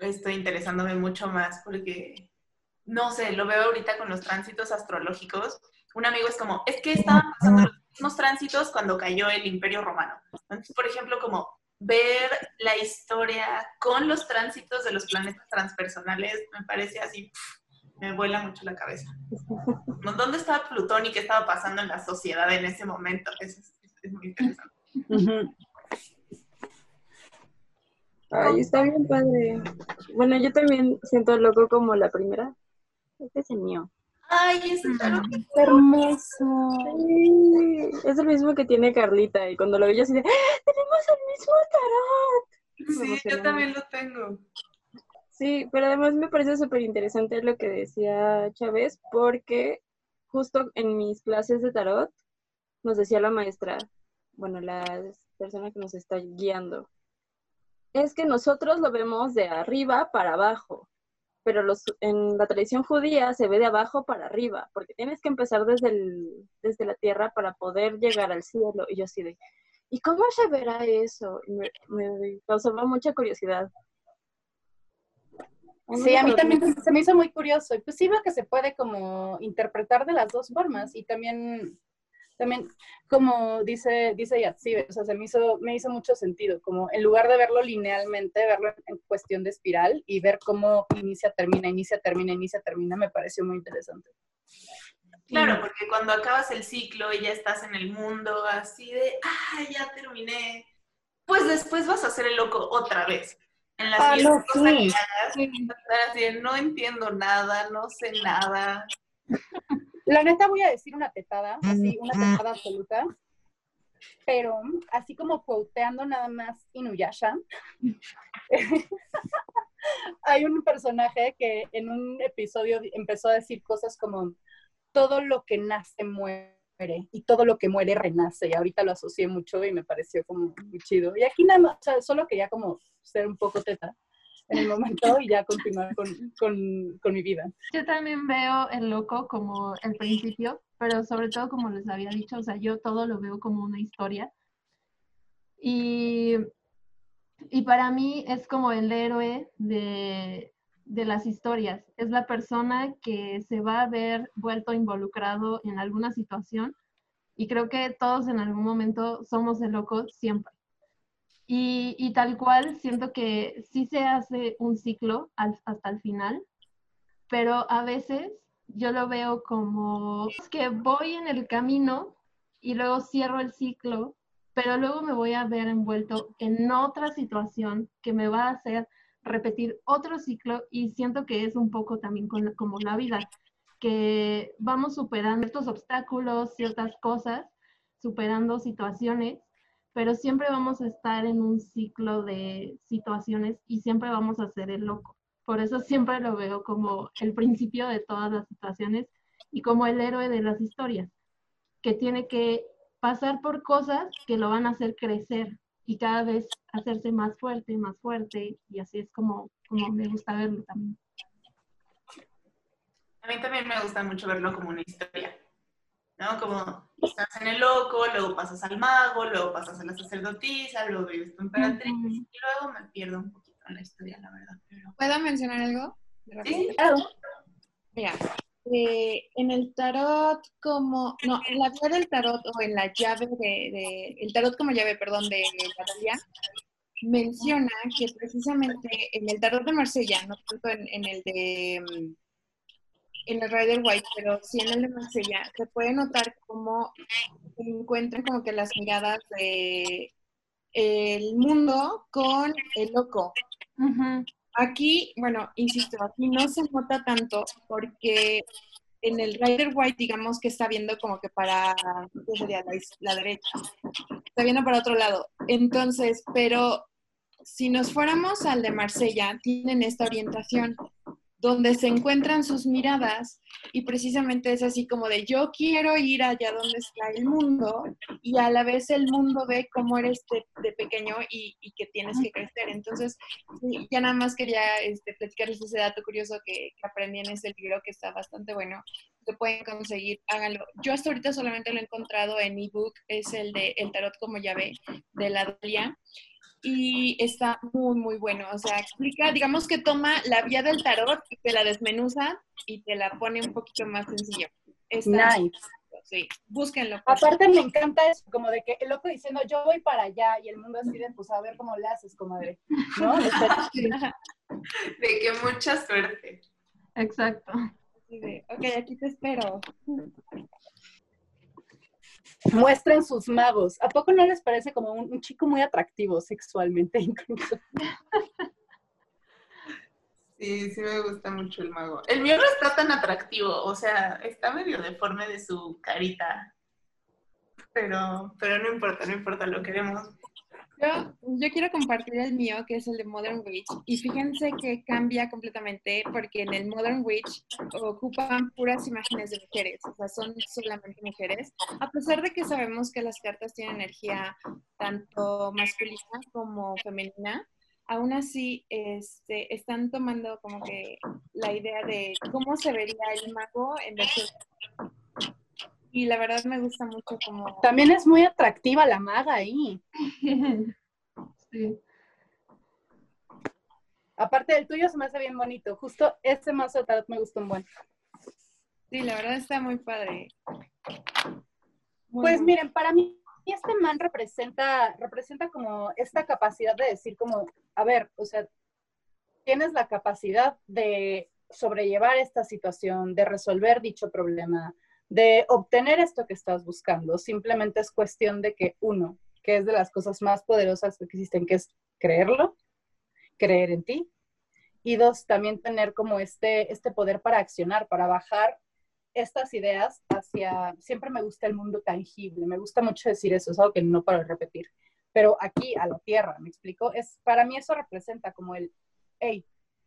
estoy interesándome mucho más porque, no sé, lo veo ahorita con los tránsitos astrológicos. Un amigo es como, es que estaban pasando los mismos tránsitos cuando cayó el Imperio Romano. Entonces, por ejemplo, como ver la historia con los tránsitos de los planetas transpersonales me parece así, me vuela mucho la cabeza. ¿Dónde estaba Plutón y qué estaba pasando en la sociedad en ese momento? Eso es, es muy interesante. Ay, está bien padre. Bueno, yo también siento loco como la primera. Este es el mío. Ay, tarot Qué hermoso. Sí, es el mismo que tiene Carlita. Y cuando lo vi yo así de, ¡Ah, tenemos el mismo tarot. Sí, yo también lo tengo. Sí, pero además me parece súper interesante lo que decía Chávez, porque justo en mis clases de tarot nos decía la maestra, bueno, la persona que nos está guiando, es que nosotros lo vemos de arriba para abajo, pero los, en la tradición judía se ve de abajo para arriba, porque tienes que empezar desde, el, desde la tierra para poder llegar al cielo. Y yo así de, ¿y cómo se verá eso? Me, me causaba mucha curiosidad. Sí, a mí también se me hizo muy curioso. Y pues sí veo que se puede como interpretar de las dos formas. Y también, también como dice, dice Yatsibe, o sea, se me hizo, me hizo mucho sentido. Como en lugar de verlo linealmente, verlo en cuestión de espiral y ver cómo inicia, termina, inicia, termina, inicia, termina, me pareció muy interesante. Claro, porque cuando acabas el ciclo y ya estás en el mundo así de, ah, ya terminé, pues después vas a hacer el loco otra vez. En la Ah, no, sí. que hagas, vas a estar así de, no entiendo nada, no sé nada. La neta voy a decir una tetada, así, una tetada absoluta. Pero así como quoteando nada más Inuyasha, hay un personaje que en un episodio empezó a decir cosas como todo lo que nace muere y todo lo que muere renace. Y ahorita lo asocié mucho y me pareció como muy chido. Y aquí nada más, o sea, solo quería como ser un poco teta en el momento y ya continuar con, con, con mi vida. Yo también veo el loco como el principio, pero sobre todo como les había dicho, o sea, yo todo lo veo como una historia. Y, y para mí es como el héroe de, de las historias. Es la persona que se va a ver vuelto involucrado en alguna situación y creo que todos en algún momento somos el loco siempre. Y, tal cual, siento que sí se hace un ciclo hasta el final, pero a veces yo lo veo como que voy en el camino y luego cierro el ciclo, pero luego me voy a ver envuelto en otra situación que me va a hacer repetir otro ciclo y siento que es un poco también como la vida, que vamos superando estos obstáculos, ciertas cosas, superando situaciones, pero siempre vamos a estar en un ciclo de situaciones y siempre vamos a ser el loco. Por eso siempre lo veo como el principio de todas las situaciones y como el héroe de las historias, que tiene que pasar por cosas que lo van a hacer crecer y cada vez hacerse más fuerte, más fuerte, y así es como, como me gusta verlo también. A mí también me gusta mucho verlo como una historia. ¿No? Como estás en el loco, luego pasas al mago, luego pasas a la sacerdotisa, luego vives tu emperatriz, y luego me pierdo un poquito en la historia, la verdad. Pero... ¿Puedo mencionar algo? Sí, Claro. Mira, eh, en el tarot como, no, en la vía del tarot o en la llave de, de- el tarot como llave, perdón, de la Dalia, menciona que precisamente en el tarot de Marsella, no tanto en, en el de, mm, en el Rider White, pero sí en el de Marsella, se puede notar cómo se encuentran como que las miradas de el mundo con el loco. Aquí, bueno, insisto, aquí no se nota tanto porque en el Rider White, digamos que está viendo como que para, ¿qué sería? La derecha. Está viendo para otro lado. Entonces, pero si nos fuéramos al de Marsella, tienen esta orientación donde se encuentran sus miradas y precisamente es así como de yo quiero ir allá donde está el mundo y a la vez el mundo ve cómo eres de, pequeño y, y que tienes que crecer. Entonces, ya nada más quería este, platicarles ese dato curioso que, que aprendí en ese libro que está bastante bueno. Lo pueden conseguir, háganlo. Yo hasta ahorita solamente lo he encontrado en ebook, es el de El Tarot como llave de la Dalia y está muy, muy bueno. O sea, explica, digamos que toma la vía del tarot y te la desmenuza y te la pone un poquito más sencillo. Está, Nice. sí, búsquenlo. Aparte me encanta eso, como de que el loco diciendo yo voy para allá y el mundo así de pues a ver cómo le haces, comadre. ¿No? De que mucha suerte. Exacto. Así de, ok, aquí te espero. Muestren sus magos. ¿A poco no les parece como un, un chico muy atractivo sexualmente incluso? Sí, sí me gusta mucho el mago. El mío no está tan atractivo, o sea, está medio deforme de su carita. Pero, pero no importa, no importa, lo queremos. Yo, yo quiero compartir el mío, que es el de Modern Witch. Y fíjense que cambia completamente porque en el Modern Witch ocupan puras imágenes de mujeres, o sea, son solamente mujeres. A pesar de que sabemos que las cartas tienen energía tanto masculina como femenina, aún así este, están tomando como que la idea de cómo se vería el mago en versión. Y la verdad me gusta mucho como... También es muy atractiva la maga ahí. Sí. Aparte del tuyo se me hace bien bonito. Justo este mazo de tarot me gustó un buen. Sí, la verdad está muy padre. Muy, Pues miren, para mí este man representa, representa como esta capacidad de decir como, a ver, o sea, tienes la capacidad de sobrellevar esta situación, de resolver dicho problema, de obtener esto que estás buscando. Simplemente es cuestión de que uno, que es de las cosas más poderosas que existen, que es creerlo, creer en ti. Y dos, también tener como este, este poder para accionar, para bajar estas ideas hacia, siempre me gusta el mundo tangible, me gusta mucho decir eso, es algo que no paro de repetir, pero aquí a la tierra, ¿me explico? Es, para mí eso representa como el, hey,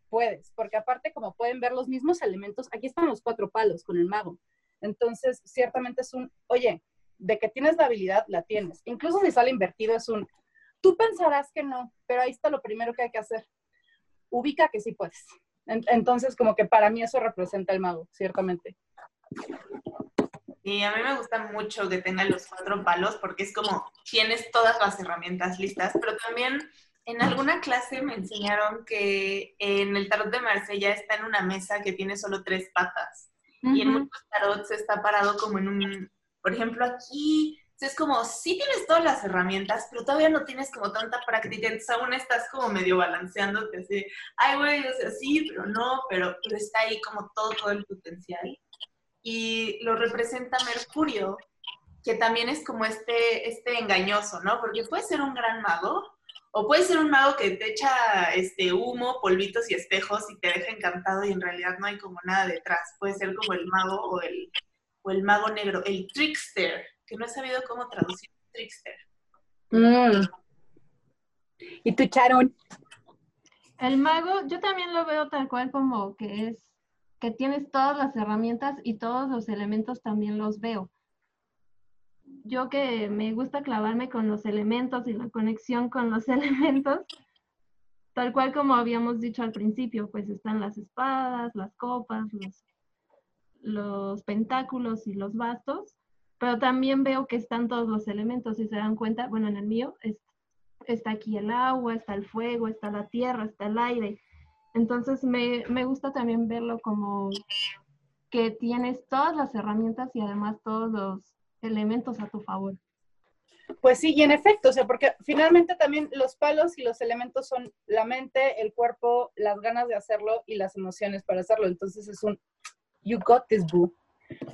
puedes, porque aparte como pueden ver los mismos elementos, aquí están los cuatro palos con el mago, entonces ciertamente es un, oye, de que tienes la habilidad, la tienes, incluso si sale invertido es un, tú pensarás que no, pero ahí está lo primero que hay que hacer, ubica que sí puedes. En- Entonces, como que para mí eso representa el mago, ciertamente. Y a mí me gusta mucho que tenga los cuatro palos porque es como tienes todas las herramientas listas, pero también en alguna clase me enseñaron que en el tarot de Marsella está en una mesa que tiene solo tres patas y en muchos tarots está parado como en un, por ejemplo aquí, es como, sí tienes todas las herramientas, pero todavía no tienes como tanta práctica, entonces aún estás como medio balanceándote así, ay güey, o sea, sí, pero no, pero, pero está ahí como todo, todo el potencial y lo representa Mercurio, que también es como este, este engañoso, ¿no? Porque puede ser un gran mago, o puede ser un mago que te echa este humo, polvitos y espejos y te deja encantado y en realidad no hay como nada detrás. Puede ser como el mago o el, o el mago negro, el trickster, que no he sabido cómo traducir trickster. Mm. ¿Y tu Charon? El mago, yo también lo veo tal cual como que es, que tienes todas las herramientas y todos los elementos también los veo. Yo que me gusta clavarme con los elementos y la conexión con los elementos, tal cual como habíamos dicho al principio, pues están las espadas, las copas, los, los pentáculos y los bastos. pero también veo que están todos los elementos, si se dan cuenta, bueno, en el mío es- está aquí el agua, está el fuego, está la tierra, está el aire. Entonces me, me gusta también verlo como que tienes todas las herramientas y además todos los elementos a tu favor. Pues sí, y en efecto, o sea, porque finalmente también los palos y los elementos son la mente, el cuerpo, las ganas de hacerlo y las emociones para hacerlo. Entonces es un, you got this, boo.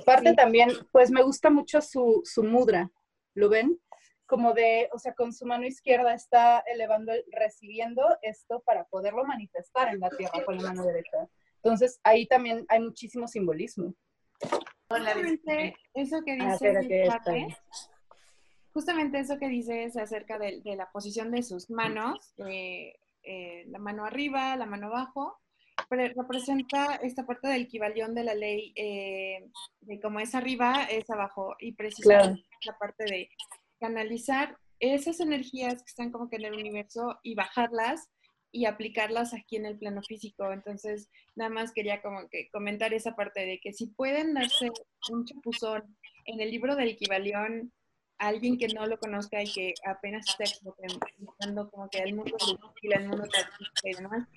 Aparte también, pues me gusta mucho su, su mudra, ¿lo ven? Como de, o sea, con su mano izquierda está elevando, el- recibiendo esto para poderlo manifestar en la tierra con la mano derecha. Entonces ahí también hay muchísimo simbolismo. Hola, Justamente eso que Ah, dice justamente eso que dices acerca de, de la posición de sus manos, eh, eh, la mano arriba, la mano abajo, pre- representa esta parte del equivalión de la ley eh, de como es arriba, es abajo, y precisamente la parte de canalizar esas energías que están como que en el universo y bajarlas y aplicarlas aquí en el plano físico. Entonces, nada más quería como que comentar esa parte de que si pueden darse un chapuzón en el libro del equivalión a alguien que no lo conozca y que apenas que entrando como que al mundo sutil, al mundo y demás,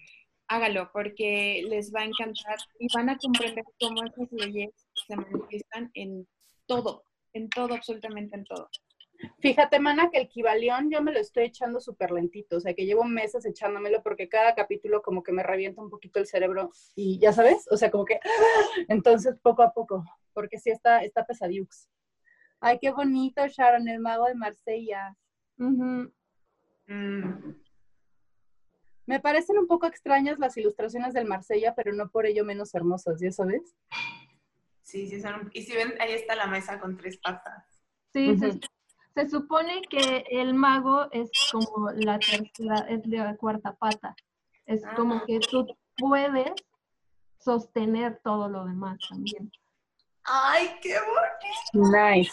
hágalo porque les va a encantar y van a comprender cómo esas leyes se manifiestan en todo, en todo, absolutamente en todo. Fíjate, mana, que el Kibalión yo me lo estoy echando súper lentito, o sea, que llevo meses echándomelo porque cada capítulo como que me revienta un poquito el cerebro y ya sabes, o sea, como que, entonces poco a poco, porque sí está, está pesadiux. Ay, qué bonito, Sharon, el mago de Marsella. Mm, Me parecen un poco extrañas las ilustraciones del Marsella, pero no por ello menos hermosas, ¿ya sabes? sí, sí, son. Y si ven, ahí está la mesa con tres patas. Sí, Ujú. Se supone que el mago es como la tercera, es la cuarta pata. Es como Ah. que tú puedes sostener todo lo demás también. ¡Ay, qué bonito! Nice.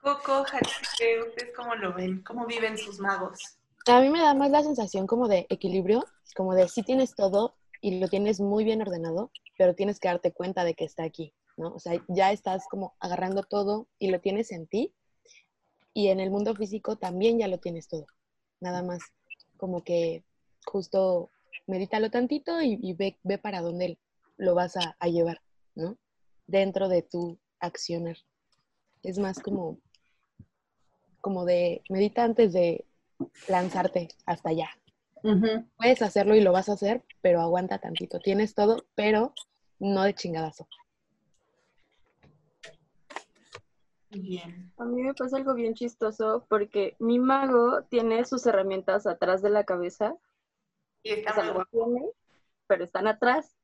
Coco, ¿ustedes cómo lo ven? ¿Cómo viven sus magos? A mí me da más la sensación como de equilibrio, como de si tienes todo y lo tienes muy bien ordenado, pero tienes que darte cuenta de que está aquí, ¿no? O sea, ya estás como agarrando todo y lo tienes en ti y en el mundo físico también ya lo tienes todo. Nada más como que justo medítalo tantito y, y ve, ve para dónde lo vas a, a llevar, ¿no? Dentro de tu accionar. Es más como, como de medita antes de lanzarte hasta allá. Puedes hacerlo y lo vas a hacer, pero aguanta tantito. Tienes todo, pero no de chingadazo. Bien. A mí me pasa algo bien chistoso porque mi mago tiene sus herramientas atrás de la cabeza, Y está o sea, muy las guapo. tiene, pero están atrás.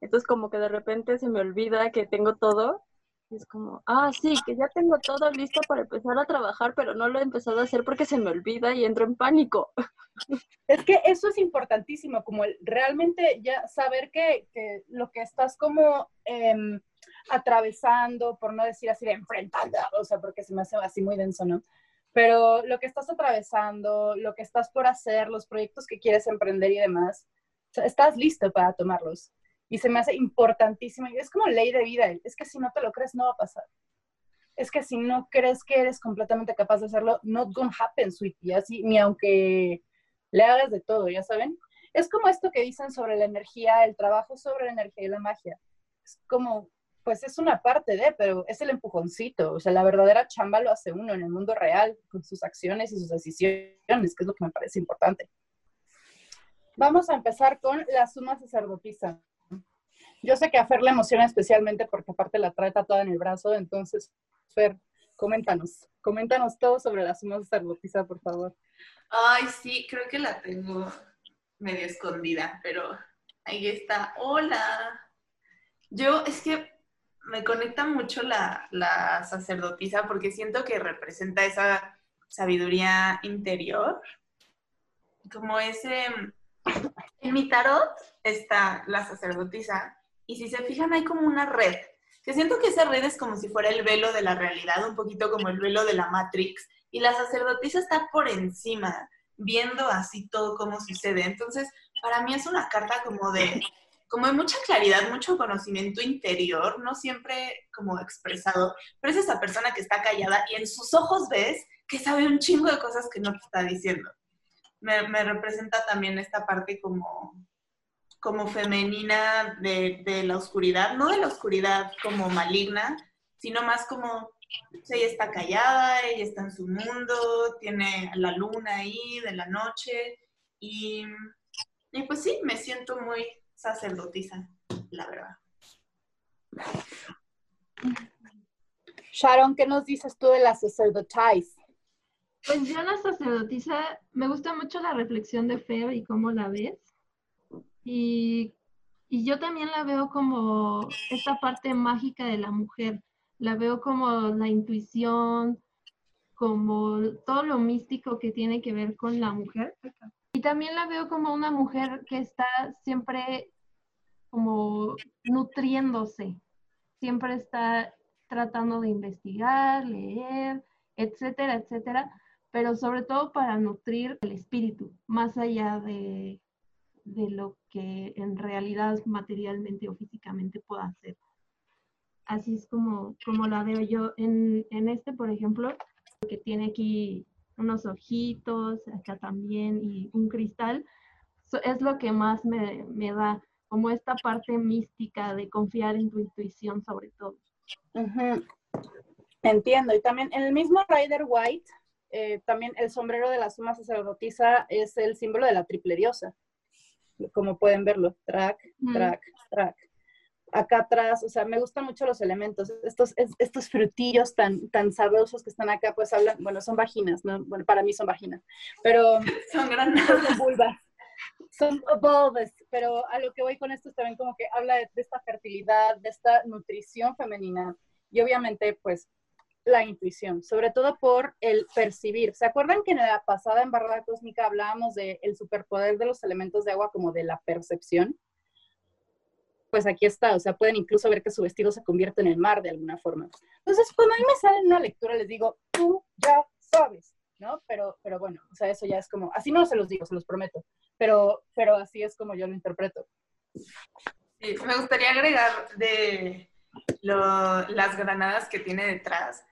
Entonces como que de repente se me olvida que tengo todo. Y es como, ah, sí, que ya tengo todo listo para empezar a trabajar, pero no lo he empezado a hacer porque se me olvida y entro en pánico. Es que eso es importantísimo, como el realmente ya saber que, que lo que estás como em, atravesando, por no decir así de enfrentando, o sea, porque se me hace así muy denso, ¿no? Pero lo que estás atravesando, lo que estás por hacer, los proyectos que quieres emprender y demás, o sea, estás listo para tomarlos. Y se me hace importantísimo. Es como ley de vida. Es que si no te lo crees, no va a pasar. Es que si no crees que eres completamente capaz de hacerlo, not gonna happen, sweetie. Así, ni aunque le hagas de todo, ¿ya saben? Es como esto que dicen sobre la energía, el trabajo sobre la energía y la magia. Es como, pues es una parte de, pero es el empujoncito. O sea, la verdadera chamba lo hace uno en el mundo real, con sus acciones y sus decisiones, que es lo que me parece importante. Vamos a empezar con la suma sacerdotisa. Yo sé que a Fer le emociona especialmente porque aparte la trae tatuada en el brazo, entonces, Fer, coméntanos, coméntanos todo sobre la suma sacerdotisa, por favor. Ay, sí, creo que la tengo medio escondida, pero ahí está. Hola. Yo, es que me conecta mucho la, la sacerdotisa porque siento que representa esa sabiduría interior. Como ese... En mi tarot está la sacerdotisa y si se fijan hay como una red, que siento que esa red es como si fuera el velo de la realidad, un poquito como el velo de la Matrix, y la sacerdotisa está por encima, viendo así todo cómo sucede. Entonces, para mí es una carta como de como de mucha claridad, mucho conocimiento interior, no siempre como expresado, pero es esa persona que está callada y en sus ojos ves que sabe un chingo de cosas que no te está diciendo. Me, me representa también esta parte como, como femenina de, de, la oscuridad, no de la oscuridad como maligna, sino más como pues, ella está callada, ella está en su mundo, tiene la luna ahí de la noche y, y pues sí, me siento muy sacerdotisa, la verdad. Sharon, ¿qué nos dices tú de la sacerdotisa? Pues yo la sacerdotisa, me gusta mucho la reflexión de Fer y cómo la ves. Y, y yo también la veo como esta parte mágica de la mujer. La veo como la intuición, como todo lo místico que tiene que ver con la mujer. Y también la veo como una mujer que está siempre como nutriéndose, siempre está tratando de investigar, leer, etcétera, etcétera, pero sobre todo para nutrir el espíritu, más allá de, de lo que en realidad materialmente o físicamente pueda hacer. Así es como, como la veo yo en, en este, por ejemplo, que tiene aquí unos ojitos, acá también, y un cristal, es lo que más me, me, da, como esta parte mística de confiar en tu intuición sobre todo. Entiendo, y también en el mismo Rider White, eh, también el sombrero de la suma sacerdotisa es el símbolo de la triple diosa, como pueden verlo, track, track, track acá atrás, o sea, me gustan mucho los elementos, estos, estos frutillos tan, tan sabrosos que están acá, pues hablan, bueno, son vaginas, ¿no? Bueno, para mí son vaginas, pero... Son grandes. Son vulvas. Son bulbas, pero a lo que voy con esto es también como que habla de, de, esta fertilidad, de esta nutrición femenina y obviamente pues la intuición, sobre todo por el percibir. ¿Se acuerdan que en la pasada en Barrada Cósmica hablábamos del el superpoder de los elementos de agua como de la percepción? Pues aquí está, o sea, pueden incluso ver que su vestido se convierte en el mar de alguna forma. Entonces, cuando a mí me sale una lectura, les digo, tú ya sabes, ¿no? Pero, pero bueno, o sea, eso ya es como, así no se los digo, se los prometo, pero, pero así es como yo lo interpreto. Sí, me gustaría agregar de las granadas que tiene detrás.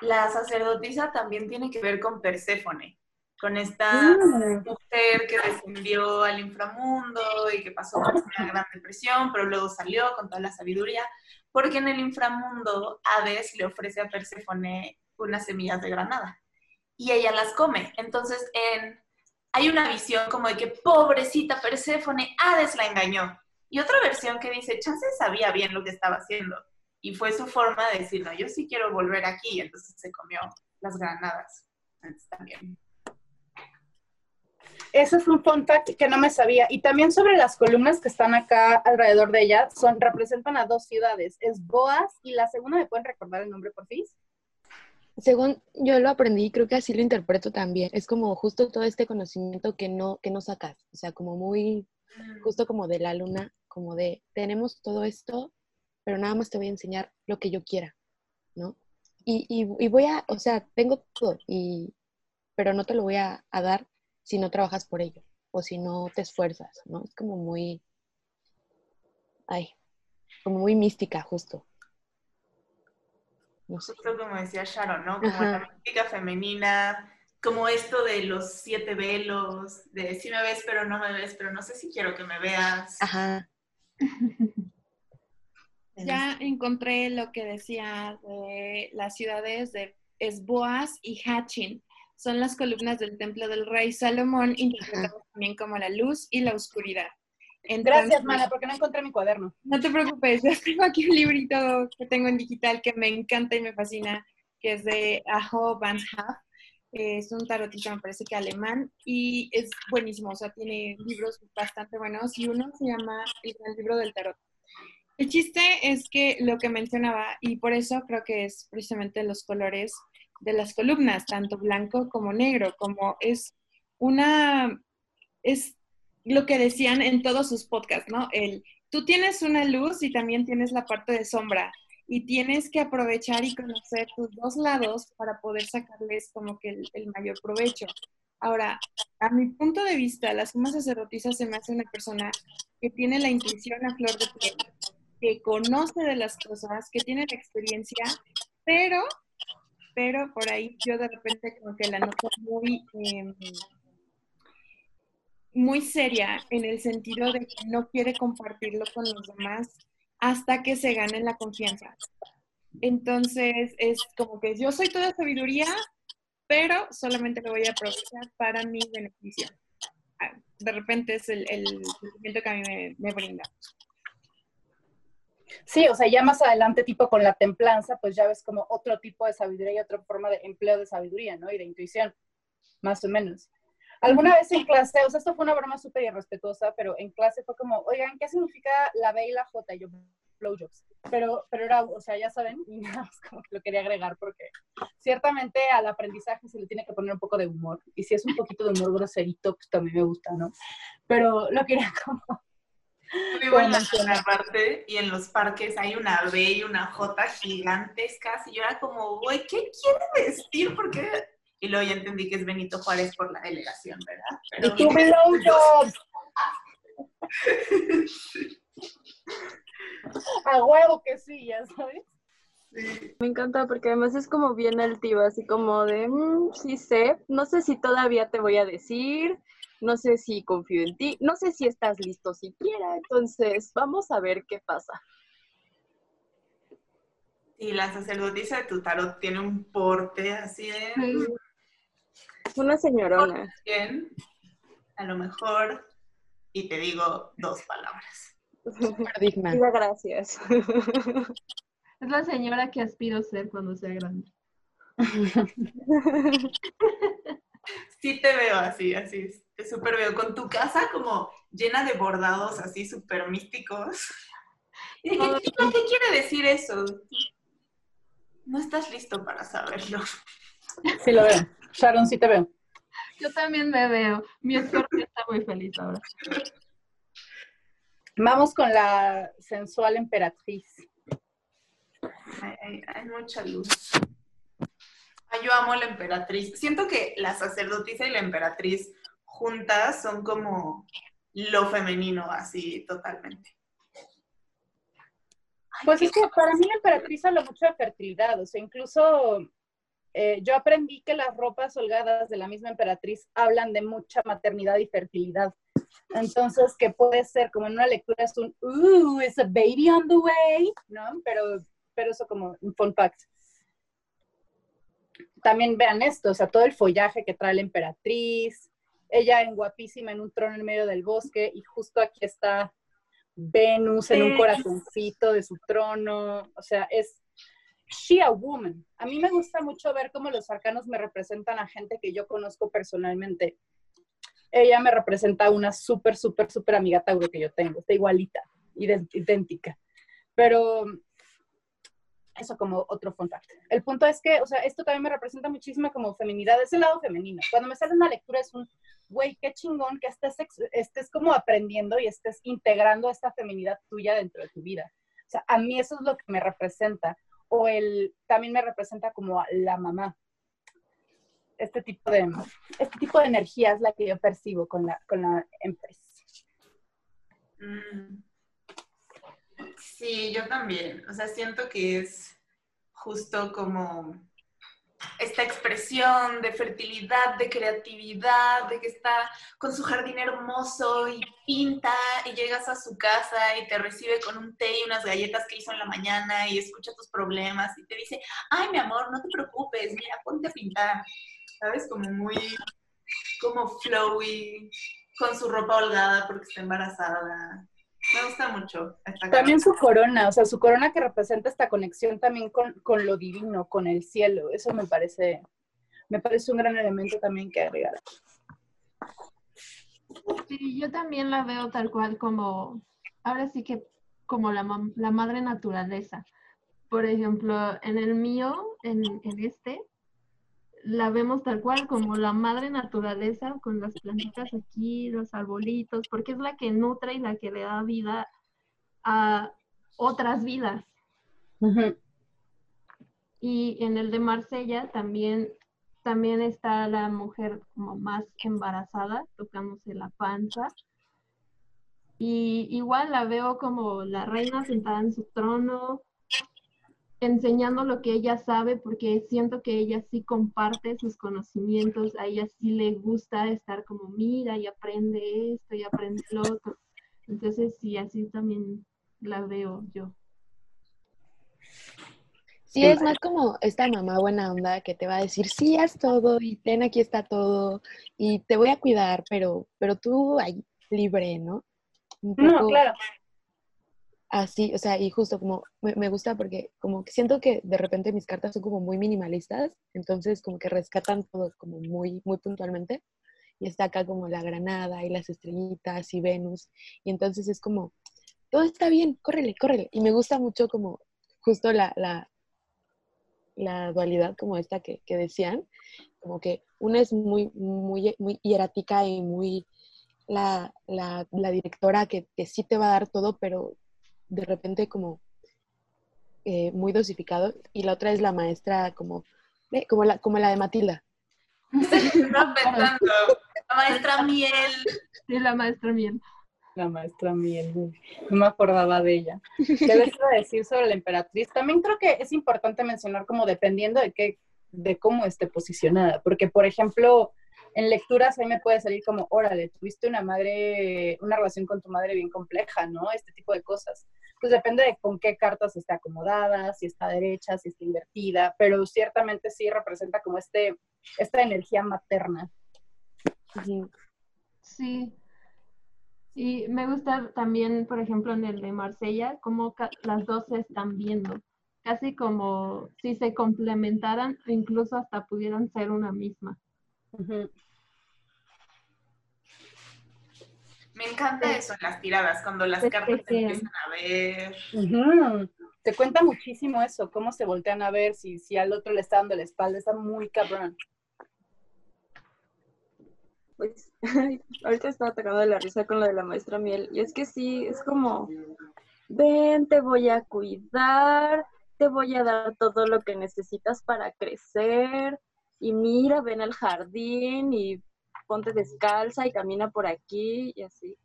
La sacerdotisa también tiene que ver con Perséfone con esta mm. mujer que descendió al inframundo y que pasó por una gran depresión, pero luego salió con toda la sabiduría, porque en el inframundo Hades le ofrece a Perséfone unas semillas de granada y ella las come. Entonces en, hay una visión como de que pobrecita Perséfone, Hades la engañó. Y otra versión que dice, Chance sabía bien lo que estaba haciendo. Y fue su forma de decir, no, yo sí quiero volver aquí. Entonces se comió las granadas. Entonces, también ese es un fun que no me sabía. Y también sobre las columnas que están acá alrededor de ella, son, representan a dos ciudades. Es Boas y la segunda, ¿me pueden recordar el nombre por fin? Según yo lo aprendí, creo que así lo interpreto también. Es como justo todo este conocimiento que no, que no sacas. O sea, como muy, justo como de la luna, como de, tenemos todo esto, pero nada más te voy a enseñar lo que yo quiera, ¿no? Y, y, voy a, o sea, tengo todo, y, pero no te lo voy a dar si no trabajas por ello o si no te esfuerzas, ¿no? Es como muy, ay, como muy mística, justo. No sé. Justo como decía Sharon, ¿no? Como la mística femenina, como esto de los siete velos, de si me ves pero no me ves, pero no sé si quiero que me veas. Ajá. ya encontré lo que decía de las ciudades de Esboas y Hachin son las columnas del templo del rey Salomón, interpretadas también como la luz y la oscuridad. Gracias, Mana, porque no encontré mi cuaderno. No te preocupes, yo tengo aquí un librito que tengo en digital que me encanta y me fascina, que es de Aho Van Haff. Es un tarotista, me parece que alemán, y es buenísimo, o sea, tiene libros bastante buenos, y uno se llama El Gran Libro del Tarot. El chiste es que lo que mencionaba, y por eso creo que es precisamente los colores de las columnas, tanto blanco como negro, como es una, es lo que decían en todos sus podcasts, ¿no? El, tú tienes una luz y también tienes la parte de sombra y tienes que aprovechar y conocer tus dos lados para poder sacarles como que el, mayor provecho. Ahora, a mi punto de vista, la suma sacerdotisa se me hace una persona que tiene la intuición a flor de piel, que conoce de las cosas, que tiene la experiencia, pero, pero por ahí yo de repente como que la noto muy, em, muy seria en el sentido de que no quiere compartirlo con los demás hasta que se gane la confianza. Entonces es como que yo soy toda sabiduría, pero solamente lo voy a aprovechar para mi beneficio. Ah, De repente es el, el sentimiento que a mí me brinda. Sí, o sea, ya más adelante, tipo con la templanza, pues ya ves como otro tipo de sabiduría y otra forma de empleo de sabiduría, ¿no? Y de intuición, más o menos. Alguna vez en clase, o sea, esto fue una broma súper irrespetuosa, pero en clase fue como, oigan, ¿qué significa la B y la J? Y yo, blowjobs. Pero, pero era, o sea, ya saben, y nada más como que lo quería agregar porque ciertamente al aprendizaje se le tiene que poner un poco de humor. Y si es un poquito de humor groserito, pues también me gusta, ¿no? Pero lo quería como Vivo en la zona aparte y en los parques hay una B y una J gigantescas y yo era como, güey, ¿qué quiere decir? ¿Por qué? Y luego ya entendí que es Benito Juárez por la delegación, ¿verdad? Pero ¡Y tu blowjobs! A huevo que sí, ya sabes. sí. Me encanta porque además es como bien altiva, así como de, "Mm, sí sé, no sé si todavía te voy a decir, no sé si confío en ti, no sé si estás listo siquiera, entonces vamos a ver qué pasa. Y la sacerdotisa de tu tarot tiene un porte así de Sí. Una señorona. bien, a lo mejor, y te digo dos palabras. Súper digna. Gracias. Es la señora que aspiro ser cuando sea grande. Sí te veo así, así, te súper veo, con tu casa como llena de bordados así súper místicos. Y de que, Todo- "Tía, ¿qué quiere decir eso? No estás listo para saberlo. Sí lo veo. Sharon, sí te veo. Yo también me veo. Mi escorpio está muy feliz ahora. Vamos con la sensual emperatriz. Hay, hay- hay mucha luz. Ay, yo amo la emperatriz. Siento que la sacerdotisa y la emperatriz juntas son como lo femenino, así totalmente. Pues es que para mí la emperatriz habla mucho de fertilidad, o sea, incluso eh, yo aprendí que las ropas holgadas de la misma emperatriz hablan de mucha maternidad y fertilidad. Entonces, que puede ser como en una lectura es un, ooh, it's a baby on the way, ¿no? Pero, pero eso como un fun fact. También vean esto, o sea, todo el follaje que trae la emperatriz, ella en guapísima en un trono en medio del bosque y justo aquí está Venus en un corazoncito de su trono, o sea, es she a woman. A mí me gusta mucho ver cómo los arcanos me representan a gente que yo conozco personalmente. Ella me representa a una súper, súper, súper amiga Tauro que yo tengo, está igualita, idéntica. Pero eso como otro fun fact. El punto es que, o sea, esto también me representa muchísimo como feminidad, es el lado femenino. Cuando me sale una lectura es un, güey, qué chingón que estés, estés como aprendiendo y estés integrando esta feminidad tuya dentro de tu vida. O sea, a mí eso es lo que me representa. O el, también me representa como a la mamá. Este tipo de, este tipo de energía es la que yo percibo con la, con la empresa. Mm. Sí, yo también. O sea, siento que es justo como esta expresión de fertilidad, de creatividad, de que está con su jardín hermoso y pinta y llegas a su casa y te recibe con un té y unas galletas que hizo en la mañana y escucha tus problemas y te dice, ay, mi amor, no te preocupes, mira, ponte a pintar. ¿Sabes? Como muy, como flowy, con su ropa holgada porque está embarazada. Me gusta mucho. esta También su corona, o sea, su corona que representa esta conexión también con, con lo divino, con el cielo. Eso me parece, me parece un gran elemento también que agregar. Sí, yo también la veo tal cual como, ahora sí que como la, la madre naturaleza. Por ejemplo, en el mío, en, en este, la vemos tal cual como la madre naturaleza con las plantitas aquí, los arbolitos, porque es la que nutre y la que le da vida a otras vidas. Y en el de Marsella también, también está la mujer como más embarazada, tocándose la panza. Y igual la veo como la reina sentada en su trono, enseñando lo que ella sabe, porque siento que ella sí comparte sus conocimientos, a ella sí le gusta estar como, mira, y aprende esto, y aprende lo otro. Entonces, sí, así también la veo yo. Sí, es más como esta mamá buena onda que te va a decir, sí, haz todo y ten, aquí está todo y te voy a cuidar, pero, pero tú ahí libre, ¿no? Un No, claro. Así, o sea, y justo como me, me gusta porque como que siento que de repente mis cartas son como muy minimalistas, entonces como que rescatan todo como muy, muy puntualmente y está acá como la granada y las estrellitas y Venus y entonces es como, todo está bien, córrele, córrele. Y me gusta mucho como justo la, la, la dualidad como esta que, que decían, como que una es muy, muy, muy hierática y muy la, la, la directora que, que sí te va a dar todo, pero de repente como eh, muy dosificado, y la otra es la maestra como, eh, como, la, como la de Matilda. Estaba pensando, la maestra Miel. Sí, la maestra miel. La maestra Miel, no me acordaba de ella. ¿Qué les iba a decir sobre la emperatriz? También creo que es importante mencionar como dependiendo de qué, de cómo esté posicionada, porque por ejemplo, en lecturas ahí me puede salir como, órale, tuviste una madre, una relación con tu madre bien compleja, ¿no? Este tipo de cosas. Pues depende de con qué cartas esté acomodada, si está derecha, si está invertida, pero ciertamente sí representa como este, esta energía materna. Sí. Y me gusta también, por ejemplo, en el de Marsella, cómo las dos se están viendo. Casi como si se complementaran, o incluso hasta pudieran ser una misma. Me encanta eso en las tiradas, cuando las Se cartas se tejean. empiezan a ver. Ujú. Te cuenta muchísimo eso, cómo se voltean a ver, si, si al otro le está dando la espalda, está muy cabrón. Pues ahorita estaba atacando de la risa con lo de la maestra Miel. Y es que sí, es como, ven, te voy a cuidar, te voy a dar todo lo que necesitas para crecer. Y mira, ven al jardín y ponte descalza y camina por aquí y así.